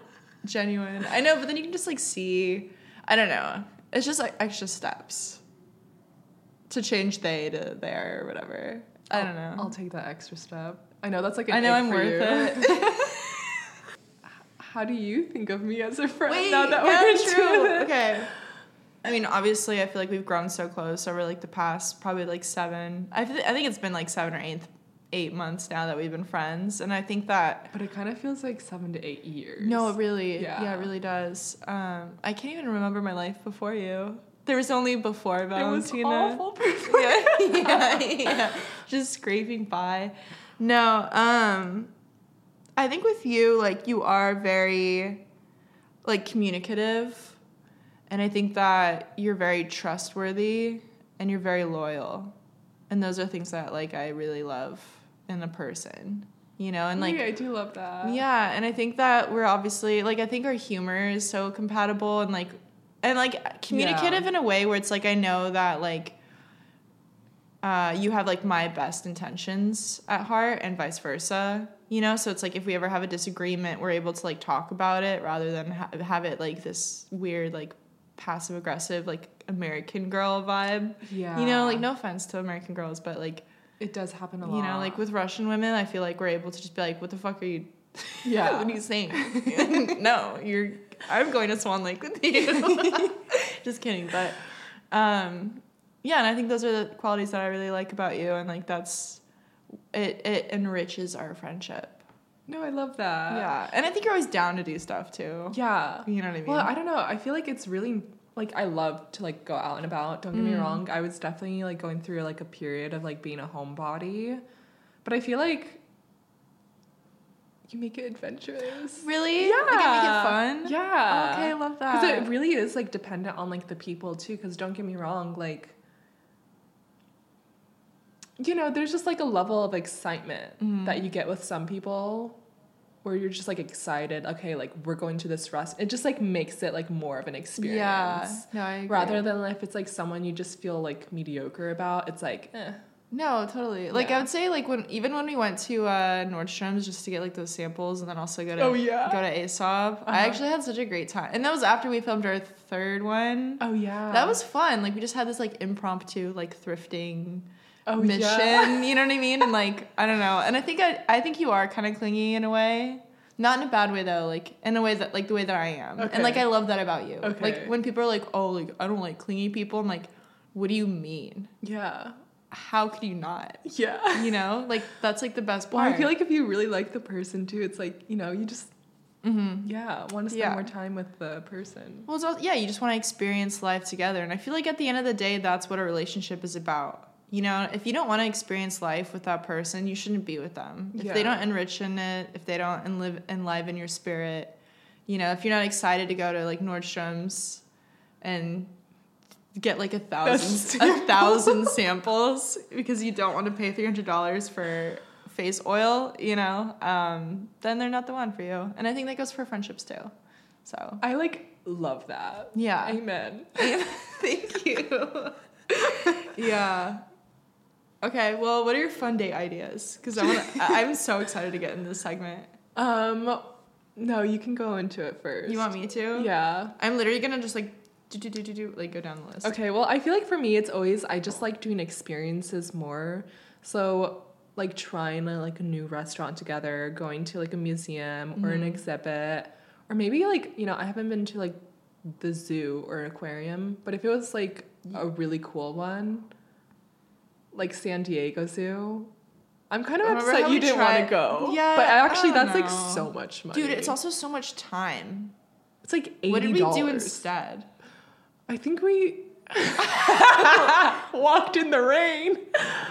genuine. I know, but then you can just like see. I don't know. It's just like extra steps to change they to there or whatever. I don't know. I'll take that extra step. I know that's like an I know I'm for worth you. it. How do you think of me as a friend Wait, now that yeah, we're true. it? Okay. I mean, obviously, I feel like we've grown so close over like the past probably like seven. I, th- I think it's been like seven or eight, eight months now that we've been friends, and I think that But it kind of feels like seven to eight years. no, it really, yeah, Yeah. it really does. Um, I can't even remember my life before you. There was only before Valentina. it was Valentina. awful. yeah, yeah, yeah. Just scraping by. No, um, I think with you, like you are very, like communicative, and I think that you're very trustworthy and you're very loyal, and those are things that like I really love in a person. You know, and like yeah, I do love that. yeah, and I think that we're obviously like I think our humor is so compatible and like and like communicative Yeah. in a way where it's like I know that like uh, you have like my best intentions at heart and vice versa. You know, so it's like if we ever have a disagreement, we're able to like talk about it rather than ha- have it like this weird like passive aggressive like American girl vibe. Yeah. You know, like no offense to American girls, but like It does happen a lot. you know, like with Russian women, I feel like we're able to just be like, "What the fuck are you? Yeah. what are you saying? no, you're. I'm going to Swan Lake with you. just kidding, but um, yeah, and I think those are the qualities that I really like about you, and like that's it. It enriches our friendship. No, I love that. yeah, and I think you're always down to do stuff too. Yeah. You know what I mean? Well, I don't know. I feel like it's really like I love to like go out and about. Don't get me Mm. wrong. I was definitely like going through like a period of like being a homebody, but I feel like you make it adventurous. really? Like, you make it fun. Yeah. Okay, I love that. Because it really is like dependent on like the people too. Because don't get me wrong, like you know, there's just like a level of excitement Mhm. that you get with some people where you're just like excited, okay, like we're going to this rest. It just like makes it like more of an experience. Yeah. No, I. Rather than if it's like someone you just feel like mediocre about, it's like, eh. No, totally. Like I would say, like when even when we went to uh, Nordstrom's just to get like those samples, and then also go to Oh, yeah? go to Aesop. I Uh-huh. actually had such a great time, and that was after we filmed our third one. Oh yeah. That was fun. Like we just had this like impromptu like thrifting oh, mission. Yeah. You know what I mean? And like I don't know. And I think I I think you are kind of clingy in a way. Not in a bad way though, like in a way that like the way that I am. And like I love that about you. Okay. Like when people are like, "Oh, like I don't like clingy people." I'm like, "What do you mean? Yeah. How could you not?" Yeah. You know? Like that's like the best part. Well. I feel like if you really like the person too, it's like, you know, you just Mhm. yeah, want to spend Yeah. more time with the person. Well, also, yeah, you just want to experience life together. And I feel like at the end of the day, that's what a relationship is about. You know, if you don't want to experience life with that person, you shouldn't be with them. If they don't enrich in it, if they don't enlive, enliven your spirit, you know, if you're not excited to go to like Nordstrom's and get like a thousand, a thousand samples because you don't want to pay $300 for face oil, you know, um, then they're not the one for you. And I think that goes for friendships too. So, I like love that. yeah. Amen. Thank you. yeah. Okay. Well, what are your fun date ideas? Because. I'm so excited to get in this segment. Um, no, you can go into it first. You want me to? Yeah. I'm literally gonna just like do do do do do like go down the list. Okay, well, I feel like for me, it's always I just like doing experiences more. So, like trying a, like a new restaurant together, going to like a museum or an Mhm. exhibit, or maybe like you know I haven't been to like the zoo or an aquarium, but if it was like a really cool one, like San Diego Zoo. I'm kind of upset you didn't want to go. Yeah, but actually, that's like so much money, Dude, it's also so much time. it's like eighty What did we do instead? I think we walked in the rain.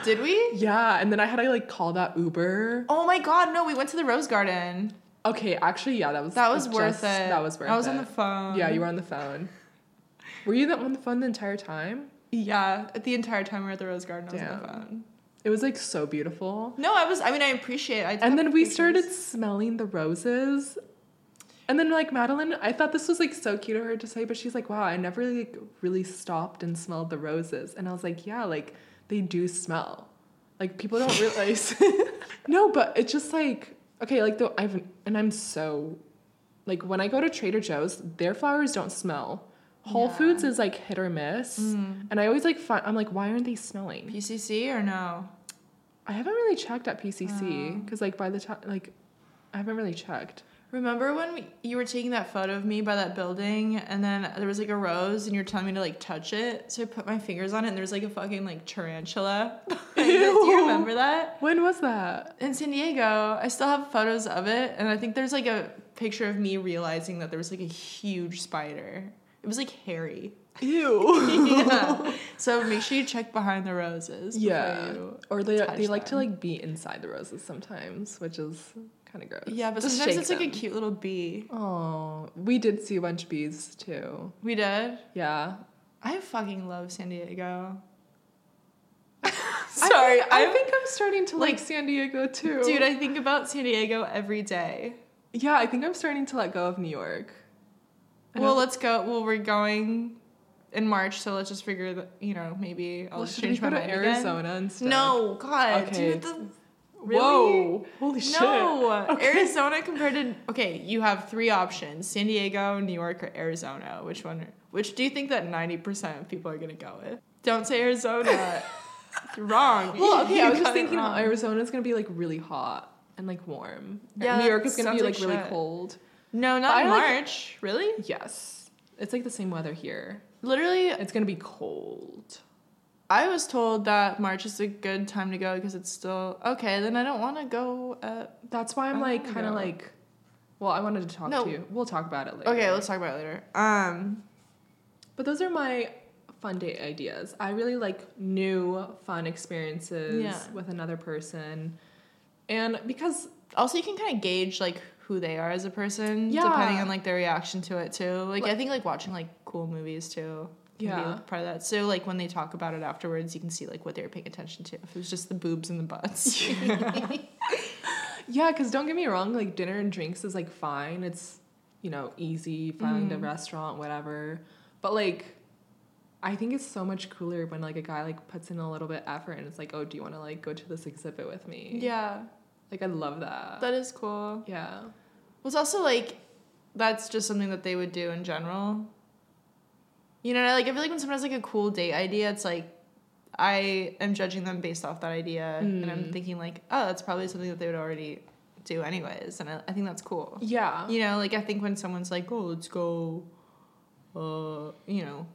Did we? Yeah, and then I had to like call that Uber. Oh my God! No, we went to the Rose Garden. Okay, actually, yeah, that was That was just- worth it. That was worth it. I was on the phone. Yeah, you were on the phone. Were you on the phone the entire time? Yeah, the entire time we were at the Rose Garden, I was on the Damn. phone. It was like so beautiful. No, I was. I mean, I appreciate. It. I And then we pictures. started smelling the roses. And then like Madeline, I thought this was like so cute of her to say, but she's like, "Wow, I never like really stopped and smelled the roses." And I was like, "Yeah, like they do smell. Like people don't realize." no, but it's just like okay, like the I've and I'm so like when I go to Trader Joe's, their flowers don't smell. Whole Yeah. Foods is like hit or miss, Mm. and I always like find I'm like, why aren't they smelling? PCC or no? I haven't really checked at PCC Oh. because like by the time like I haven't really checked. Remember when we, you were taking that photo of me by that building, and then there was like a rose, and you're telling me to like touch it? So I put my fingers on it, and there's like a fucking like tarantula. Do you remember that? When was that? In San Diego, I still have photos of it, and I think there's like a picture of me realizing that there was like a huge spider. It was like hairy. Ew. yeah. So make sure you check behind the roses. Yeah. Or they they like to them. like be inside the roses sometimes, which is kind of gross. Yeah, but Just sometimes it's like a cute little bee. Oh, we did see a bunch of bees too. We did. Yeah. I fucking love San Diego. I Sorry, think, I think I'm starting to like, like- San Diego too. Dude, I think about San Diego every day. yeah, I think I'm starting to let go of New York. Well, let's go. Well, we're going in March, so let's just figure that, you know, maybe I'll well, change my to mind Arizona again. instead? No, God. Okay. Dude, the, really? Whoa! Holy shit! No, Okay. Arizona compared to okay, you have three options: San Diego, New York, or Arizona. Which one? Which do you think that ninety percent of people are gonna go with? Don't say Arizona. You're wrong. Well, okay, You I was just thinking wrong. Arizona's gonna be like really hot and like warm. Yeah, New York is gonna be like, like really shit. cold. No, not in I like- March. Really? Yes, it's like the same weather here. Literally, It's gonna be cold. I was told that March is a good time to go because it's still okay. Then I don't want to go. At, That's why I'm like kind of like. Well, I wanted to talk No. to you. We'll talk about it later. okay, let's talk about it later. Um, But those are my fun date ideas. I really like new fun experiences Yeah. with another person. And because also you can kind of gauge like who they are as a person Yeah. depending on like their reaction to it too like i think like watching like cool movies too can be Yeah. like, part of that so like when they talk about it afterwards you can see like what they were paying attention to if it was just the boobs and the butts yeah, cuz don't get me wrong, like dinner and drinks is like fine. It's, you know, easy, find a Mhm. restaurant, whatever. But like I think it's so much cooler when like a guy like puts in a little bit effort and it's like, "Oh, do you want to like go to this exhibit with me?" yeah Like I love that. that is cool yeah. well it's also like that's just something that they would do in general you know like i feel like when someone has like a cool date idea it's like i am judging them based off that idea and i'm Mm. thinking like oh that's probably something that they would already do anyways and i, I think that's cool Yeah. You know, like I think when someone's like, "Oh, let's go," uh, you know,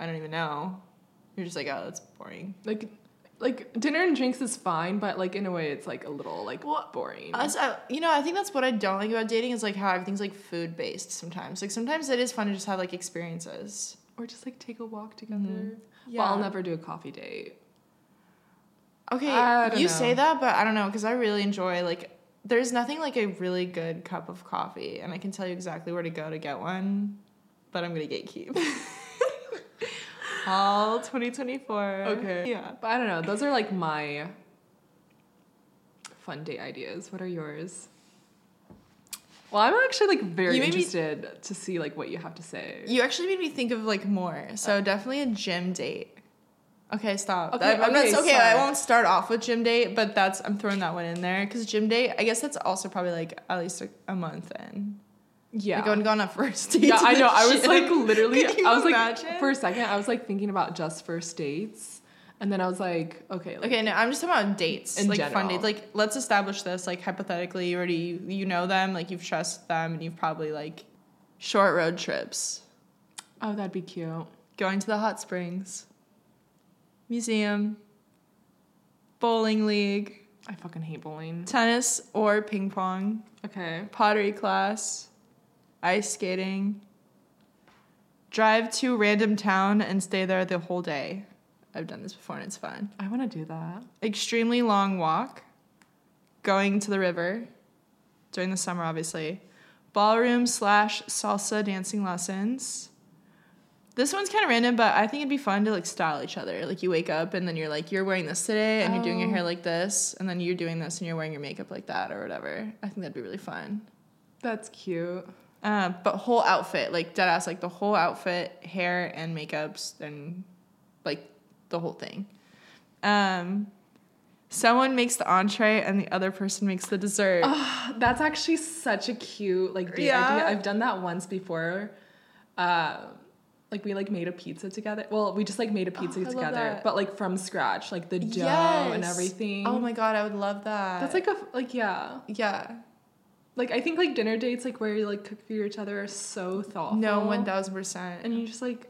I don't even know. You're just like, "Oh, that's boring." Like like dinner and drinks is fine, but like in a way it's like a little like Well, boring. I, you know, I think that's what I don't like about dating is like how everything's like food based. Sometimes, like sometimes it is fun to just have like experiences. or just like take a walk together. Mhm. Well, I'll never do a coffee date. Okay, you know. say that, but I don't know because I really enjoy like. There's nothing like a really good cup of coffee, and I can tell you exactly where to go to get one, but I'm gonna gatekeep. All 2024. Okay. Yeah. But I don't know. Those are like my fun date ideas. What are yours? Well, I'm actually like very You made me- interested to see like what you have to say. You actually made me think of like more. So definitely a gym date. Okay, stop. Okay, I'm not- okay, okay. I won't start off with gym date, but that's I'm throwing that one in there because gym date. I guess that's also probably like at least a, a month in. Yeah. Like going on a first date. yeah, I know. I was like literally. I was imagine? like for a second. I was like thinking about just first dates, and then I was like, okay, like, Okay, no, I'm just talking about dates, like fun dates. Like, let's establish this. Like, hypothetically, you already you know them, like you've trusted them, and you've probably like short road trips, oh, that'd be cute. going to the hot springs, museum, bowling league, I fucking hate bowling. tennis or ping pong, Okay. pottery class, ice skating, drive to random town and stay there the whole day. I've done this before and it's fun. I want to do that. extremely long walk, going to the river during the summer, obviously, ballroom slash salsa dancing lessons. This one's kind of random, but I think it'd be fun to like style each other. Like you wake up and then you're like you're wearing this today, and you're doing your Oh. hair like this, and then you're doing this and you're wearing your makeup like that or whatever. I think that'd be really fun. That's cute. Uh, but whole outfit, like dead ass, like the whole outfit, hair and makeups, and like the whole thing. Um, someone makes the entree and the other person makes the dessert. That's actually such a cute like date Yeah. idea. I've done that once before. Uh, like we like made a pizza together. Well, we just like made a pizza Oh, together, but like from scratch, like the dough and everything. Oh my god, I would love that. That's like a like yeah. yeah. Like I think like dinner dates like where you like cook for each other are so thoughtful. No, one thousand percent. And you just like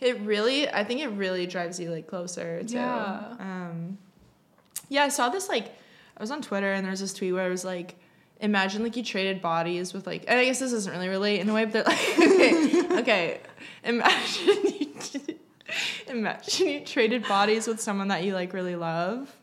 It really, I think it really drives you like closer to. Yeah. Um, yeah, I saw this like, I was on Twitter and there was this tweet where it was like, imagine like you traded bodies with like, and I guess this doesn't really relate in a way, but they're like, okay, okay, imagine you, imagine you traded bodies with someone that you like really love,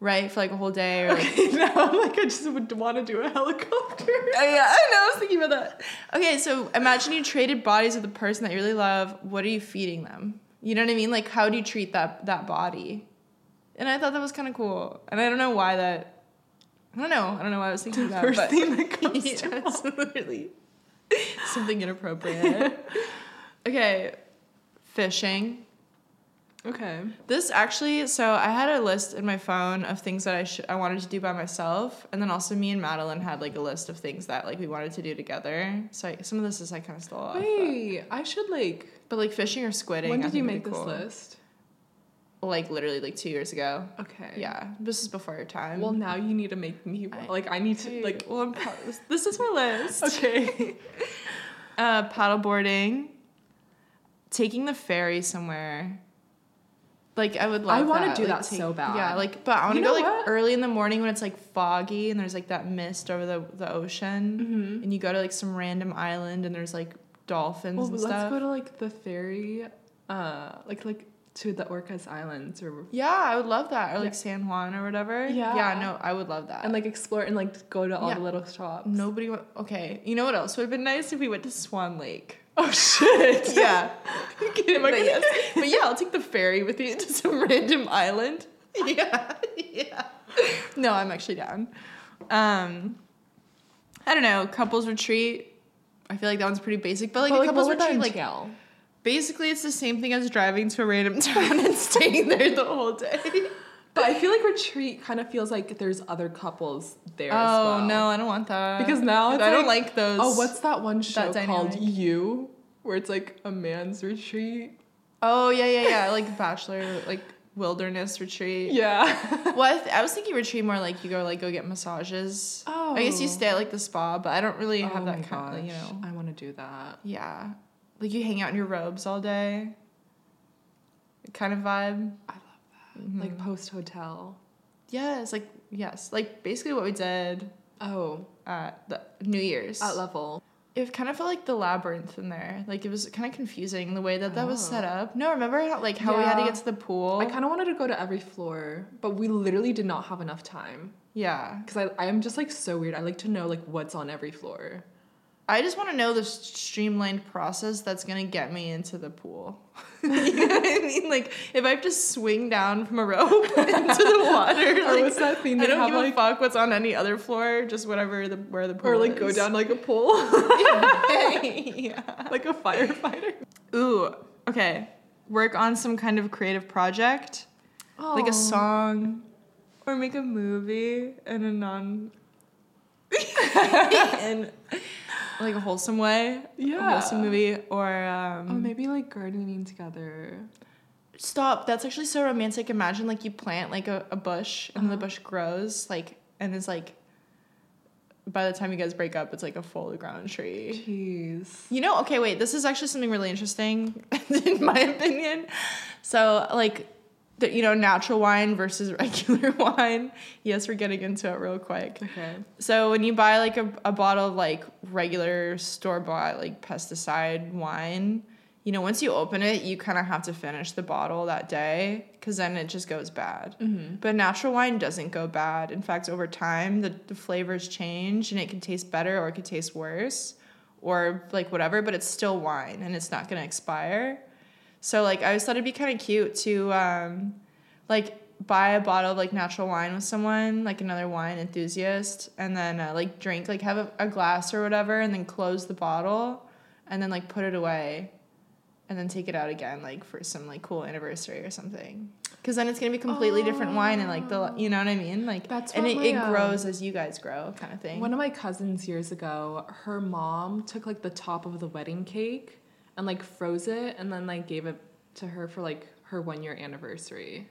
right, for like a whole day or like now like I just would want to do a helicopter. Oh, yeah, I know. I was thinking about that. Okay, so imagine you traded bodies with a person that you really love. What are you feeding them? You know what I mean? Like, how do you treat that that body? And I thought that was kind of cool. And I don't know why that. I don't know. I don't know why I was thinking The that. first but thing that comes to yeah, it's literally something inappropriate. okay, fishing. Okay. This actually, so I had a list in my phone of things that I sh- I wanted to do by myself, and then also me and Madeline had like a list of things that like we wanted to do together. So I, some of this is I kind of stole off. but- Wait, I should like. But, like fishing or squidding. when did you make this cool. list? Like literally like two years ago. Okay. Yeah, this is before your time. Well, now you need to make me I- like I need to like. well. This, this is my list. Okay. Uh, paddleboarding, taking the ferry somewhere. Like I would love. I wanna do like, that so bad. Yeah, like but I want to You go know like what? early in the morning when it's like foggy and there's like that mist over the the ocean, Mhm. and you go to like some random island and there's like dolphins Well, let's stuff. go to like the ferry, uh, like like to the Orcas Islands or yeah, I would love that, or like Yeah. San Juan or whatever. Yeah. yeah, no, I would love that. and like explore and like go to all Yeah. the little shops. nobody. Went, okay, you know what else would have been nice if we went to Swan Lake. Oh shit. Yeah. Am I but yes. But yeah, I'll take the ferry with you to some random island. Yeah. Yeah. No, I'm actually down. Um I don't know, couples retreat. I feel like that one's pretty basic, but like But, a couples retreat, like entail? basically it's the same thing as driving to a random town and staying there the whole day. But I feel like retreat kind of feels like there's other couples there as Oh well. no, I don't want that. Because now I don't like- like those. Oh, what's that one show that called. You? Where it's like a man's retreat. Oh yeah, yeah, yeah. Like bachelor, like wilderness retreat. Yeah. Well, I, th- I was thinking retreat more like you go like go get massages. Oh. I guess you stay at like the spa, but I don't really have oh that my kind of, you know. I want to do that. Yeah. Like you hang out in your robes all day. Kind of vibe. I that. Like mm-hmm. post hotel. Yes, like yes, like basically what we did Oh, at the New Year's. at level. it kind of felt like the labyrinth in there. Like it was kind of confusing the way that that was set Oh. up. No, remember how like how we had to get to the pool? I kind of wanted to go to every floor, but we literally did not have enough time. yeah. Because I, I am just like so weird. I like to know like what's on every floor. I just want to know the streamlined process that's gonna get me into the pool. you know what I mean? Like if I have to swing down from a rope into the water, Or like, what's that thing I they don't have give like, a fuck what's on any other floor, just whatever the where the pool is. or like go down like a pole, yeah. like a firefighter. Ooh, okay. Work on some kind of creative project, like a oh. song, or make a movie and a non. and like a wholesome way, Yeah. a wholesome movie, or um, Oh, maybe like gardening together. Stop. That's actually so romantic. Imagine like you plant like a, a bush and the Uh-huh. bush grows like and is like by the time you guys break up it's like a full grown tree. Jeez. You know, okay, wait, this is actually something really interesting in my opinion. So like the, you know, natural wine versus regular wine. Yes, we're getting into it real quick. Okay. So when you buy like a, a bottle of like regular store bought like pesticide wine, you know, once you open it, you kind of have to finish the bottle that day because then it just goes bad. Mm-hmm. But natural wine doesn't go bad. In fact, over time, the, the flavors change and it can taste better or it could taste worse or like whatever, but it's still wine and it's not going to expire. So like I always thought it'd be kind of cute to um, like buy a bottle of like natural wine with someone, like another wine enthusiast, and then uh, like drink, like have a, a glass or whatever, and then close the bottle, and then like put it away, and then take it out again, like for some like cool anniversary or something. Because then it's gonna be completely different wine, and like the you know what I mean, like That's and it, my, it um, grows as you guys grow, kind of thing. One of my cousins years ago, her mom took like the top of the wedding cake and like froze it and then like gave it to her for like her one year anniversary.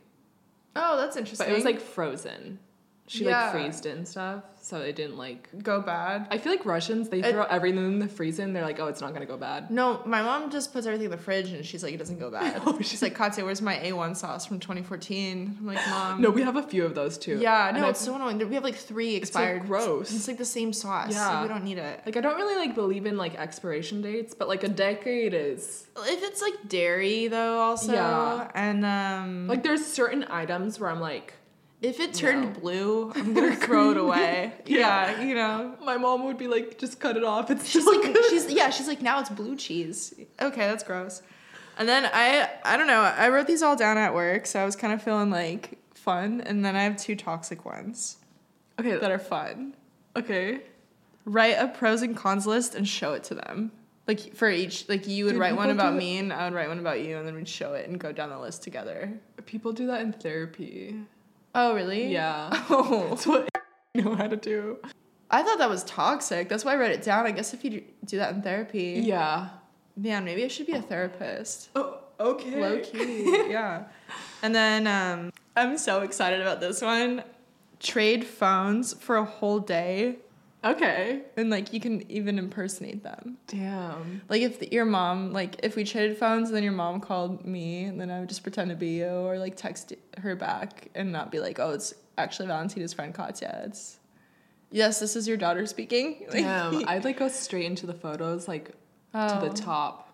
oh, that's interesting. But it was like frozen. She Yeah. like freezed it and stuff, so it didn't like. Go bad. I feel like Russians they It- throw everything in the freezer and they're like, oh, it's not gonna go bad. No, my mom just puts everything in the fridge and she's like, it doesn't go bad. Oh, she's like, Katya, where's my A1 sauce from 2014? I'm like, mom. No, we have a few of those too. Yeah, And no, I- it's so annoying. We have like three expired. It's, like, gross. It's like the same sauce. Yeah. Like, we don't need it. like I don't really like believe in like expiration dates, but like a decade is If it's like dairy though, also. Yeah. And um, like there's certain items where I'm like, if it turned No. blue, I'm gonna throw it away. Yeah. yeah, you know. my mom would be like, just cut it off. It's She's like, good." she's yeah, she's like, now it's blue cheese. Okay, that's gross. And then I, I don't know. I wrote these all down at work, so I was kind of feeling like fun. And then I have two toxic ones okay. that are fun. okay. Write a pros and cons list and show it to them. Like for each, like you would Dude, write one about me, and I would write one about you, and then we'd show it and go down the list together. People do that in therapy. Oh, really? Yeah. Oh, That's what I know how to do. I thought that was toxic. That's why I wrote it down. I guess if you do that in therapy, Yeah. man, maybe I should be a therapist. Oh, okay. Low key, yeah. And then um, I'm so excited about this one. Trade phones for a whole day, Okay. and like you can even impersonate them. Damn. Like if the, your mom, like if we traded phones, and then your mom called me, and then I would just pretend to be you, or like text her back and not be like, oh, it's actually Valentina's friend Katya. It's yes, this is your daughter speaking. Damn. I'd like go straight into the photos, like to Oh. the top.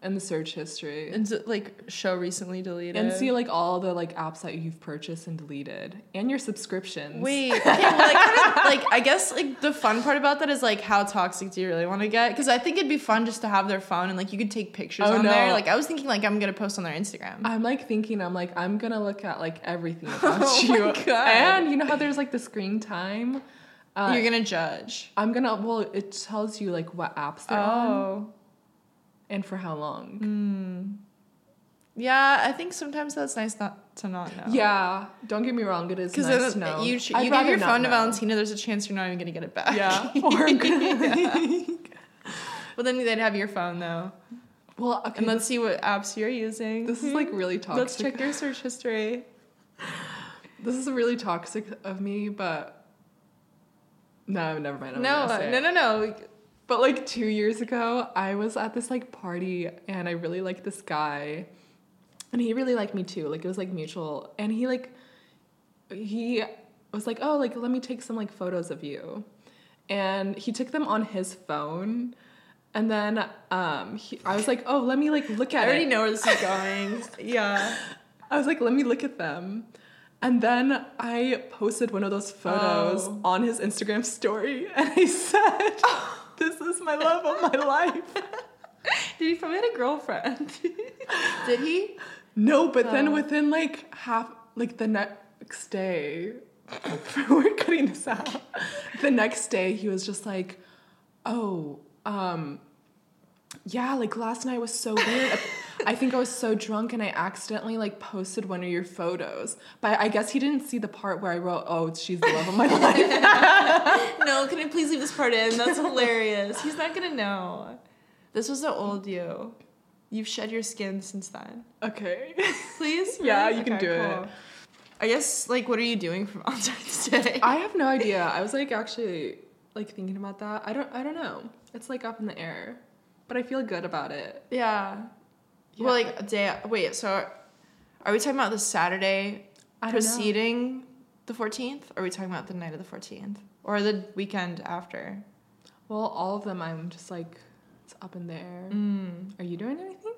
And the search history. and like show recently deleted And see like all the like apps that you've purchased and deleted. And your subscriptions. Wait, okay, well, like, kind of, like I guess like the fun part about that is like how toxic do you really want to get? Because I think it'd be fun just to have their phone and like you could take pictures Oh, on no. there. Like I was thinking like I'm gonna post on their Instagram. I'm like thinking, I'm like, I'm gonna look at like everything about Oh you. my God. And you know how there's like the screen time? Uh, You're gonna judge. I'm gonna well, it tells you like what apps they're on Oh, and for how long. Hmm. yeah. I think sometimes that's nice not to not know. Yeah, don't get me wrong, it is Because nice to know. you ch- you give your phone to. Valentina, there's a chance you're not even gonna get it back. Yeah, or. Well, then they'd have your phone though, well, okay, and let's see what apps you're using. this is like really toxic. Let's check your search history. This is really toxic of me, but no, never mind. I'm No, no, no, no. But like two years ago, I was at this like party and I really liked this guy. And he really liked me too. Like it was like mutual. And he like he was like, Oh, like let me take some like photos of you. And he took them on his phone. And then um he, I was like, Oh, let me like look at I at already it. know where this is going. yeah. I was like, let me look at them. And then I posted one of those photos Oh. on his Instagram story and I said, This is my love of my life. Did he probably had a girlfriend? Did he? No, but then Oh. within like half, like the next day, we're cutting this out. The next day, he was just like, "Oh, um, yeah, like last night was so weird. I think I was so drunk and I accidentally like posted one of your photos. But I guess he didn't see the part where I wrote, "Oh, she's the love of my life." No, can I please leave this part in? That's hilarious. He's not gonna know. This was the old you. You've shed your skin since then. okay. Please? Yeah, you can do it. I guess like what are you doing for Valentine's Day? I have no idea. I was like actually like thinking about that. I don't. I don't know. It's like up in the air, but I feel good about it. yeah. Yeah. Well, like a day. Wait, so are we talking about the Saturday know. preceding the 14th? Or are we talking about the night of the 14th? Or the weekend after? Well, all of them, I'm just like, it's up in the air. Mm. Are you doing anything?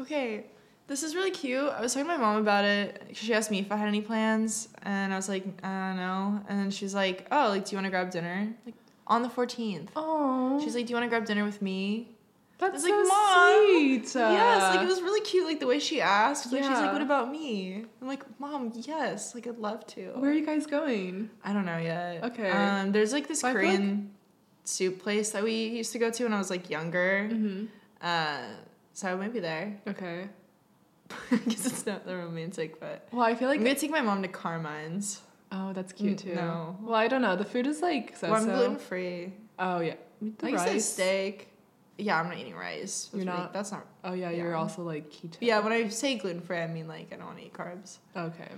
Okay, this is really cute. I was talking to my mom about it. She asked me if I had any plans, and I was like, I don't know. And then she's like, Oh, like, do you want to grab dinner? Like on the 14th. Oh, She's like, Do you want to grab dinner with me? That's so like, "Mom." sweet. yes, like it was really cute, like the way she asked. Like she's like, What about me? I'm like, Mom, yes, like I'd love to. Where are you guys going? I don't know yet. Okay. Um, there's like this But I feel like- Korean soup place that we used to go to when I was like younger. Mm-hmm. Uh, so I might be there. Okay. I guess it's not the romantic, but Well, I feel like I'm gonna take my mom to Carmine's. oh, that's cute too. no. Well, I don't know. The food is like so. well, I'm gluten free. Oh yeah. The I used to rice. steak. Yeah, I'm not eating rice. That's You're not? That's not. Oh yeah, you're also like keto. Yeah, when I say gluten free, I mean like I don't want to eat carbs. Okay.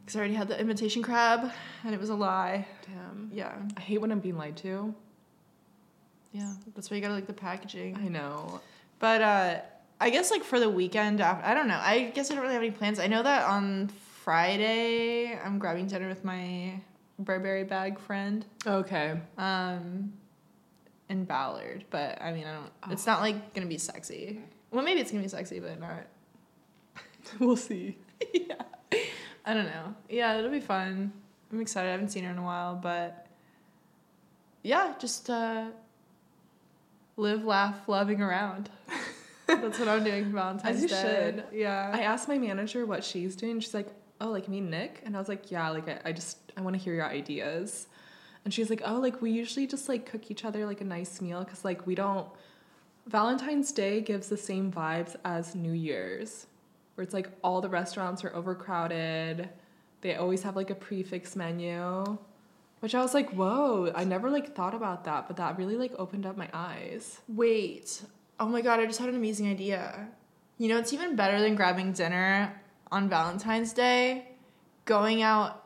Because I already had the imitation crab, and it was a lie. Damn. Yeah, I hate when I'm being lied to. yeah. That's why you gotta like the packaging. I know. But uh, I guess like for the weekend, af- I don't know. I guess I don't really have any plans. I know that on Friday I'm grabbing dinner with my Burberry bag friend Okay. um, in Ballard. But I mean, I don't. Oh. It's not like gonna be sexy. Well, maybe it's gonna be sexy, but not. we'll see. yeah. I don't know. Yeah, it'll be fun. I'm excited. I haven't seen her in a while, but yeah, just uh, live, laugh, loving around. That's what I'm doing for Valentine's As you Day. should. Yeah. I asked my manager what she's doing. She's like, "Oh, like me, and Nick," and I was like, "Yeah, like I, I just I want to hear your ideas." And she's like, "Oh, like we usually just like cook each other like a nice meal because like we don't." Valentine's Day gives the same vibes as New Year's, where it's like all the restaurants are overcrowded. They always have like a prix fixe menu, which I was like, "Whoa!" I never like thought about that, but that really like opened up my eyes. Wait. Oh my god, I just had an amazing idea. You know, it's even better than grabbing dinner on Valentine's Day, going out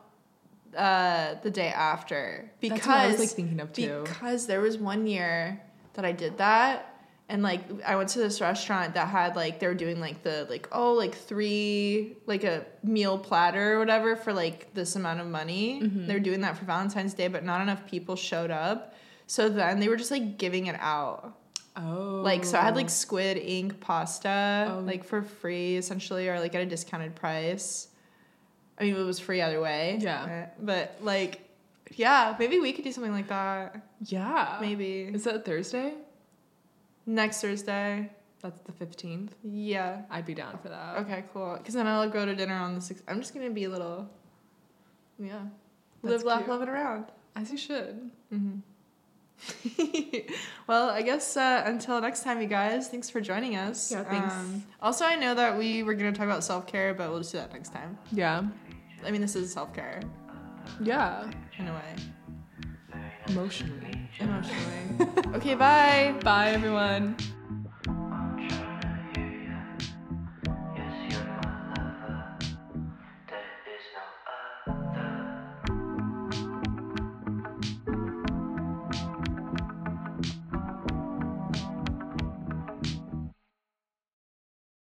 uh, the day after. Because I was like thinking of too. Because there was one year that I did that, and like I went to this restaurant that had like they were doing like the like oh like three like a meal platter or whatever for like this amount of money. Mm-hmm. They were doing that for Valentine's Day, but not enough people showed up. So then they were just like giving it out. oh, Like so I had like squid ink pasta Oh. like for free essentially or like at a discounted price. I mean it was free either way. Yeah. Uh, But like yeah, maybe we could do something like that. yeah, Maybe. Is that Thursday? Next Thursday. That's the 15th. Yeah. I'd be down for that. Okay, cool. Because then I'll go to dinner on the 6th. I'm just going to be a little, yeah. That's Live, laugh, love it around. As you should. hmm well, I guess uh, until next time, you guys, thanks for joining us. Yeah, thanks. Um, also, I know that we were going to talk about self care, but we'll just do that next time. Yeah. I mean, this is self care Yeah. in a way, Emotionally. emotionally. okay, bye. Bye, everyone.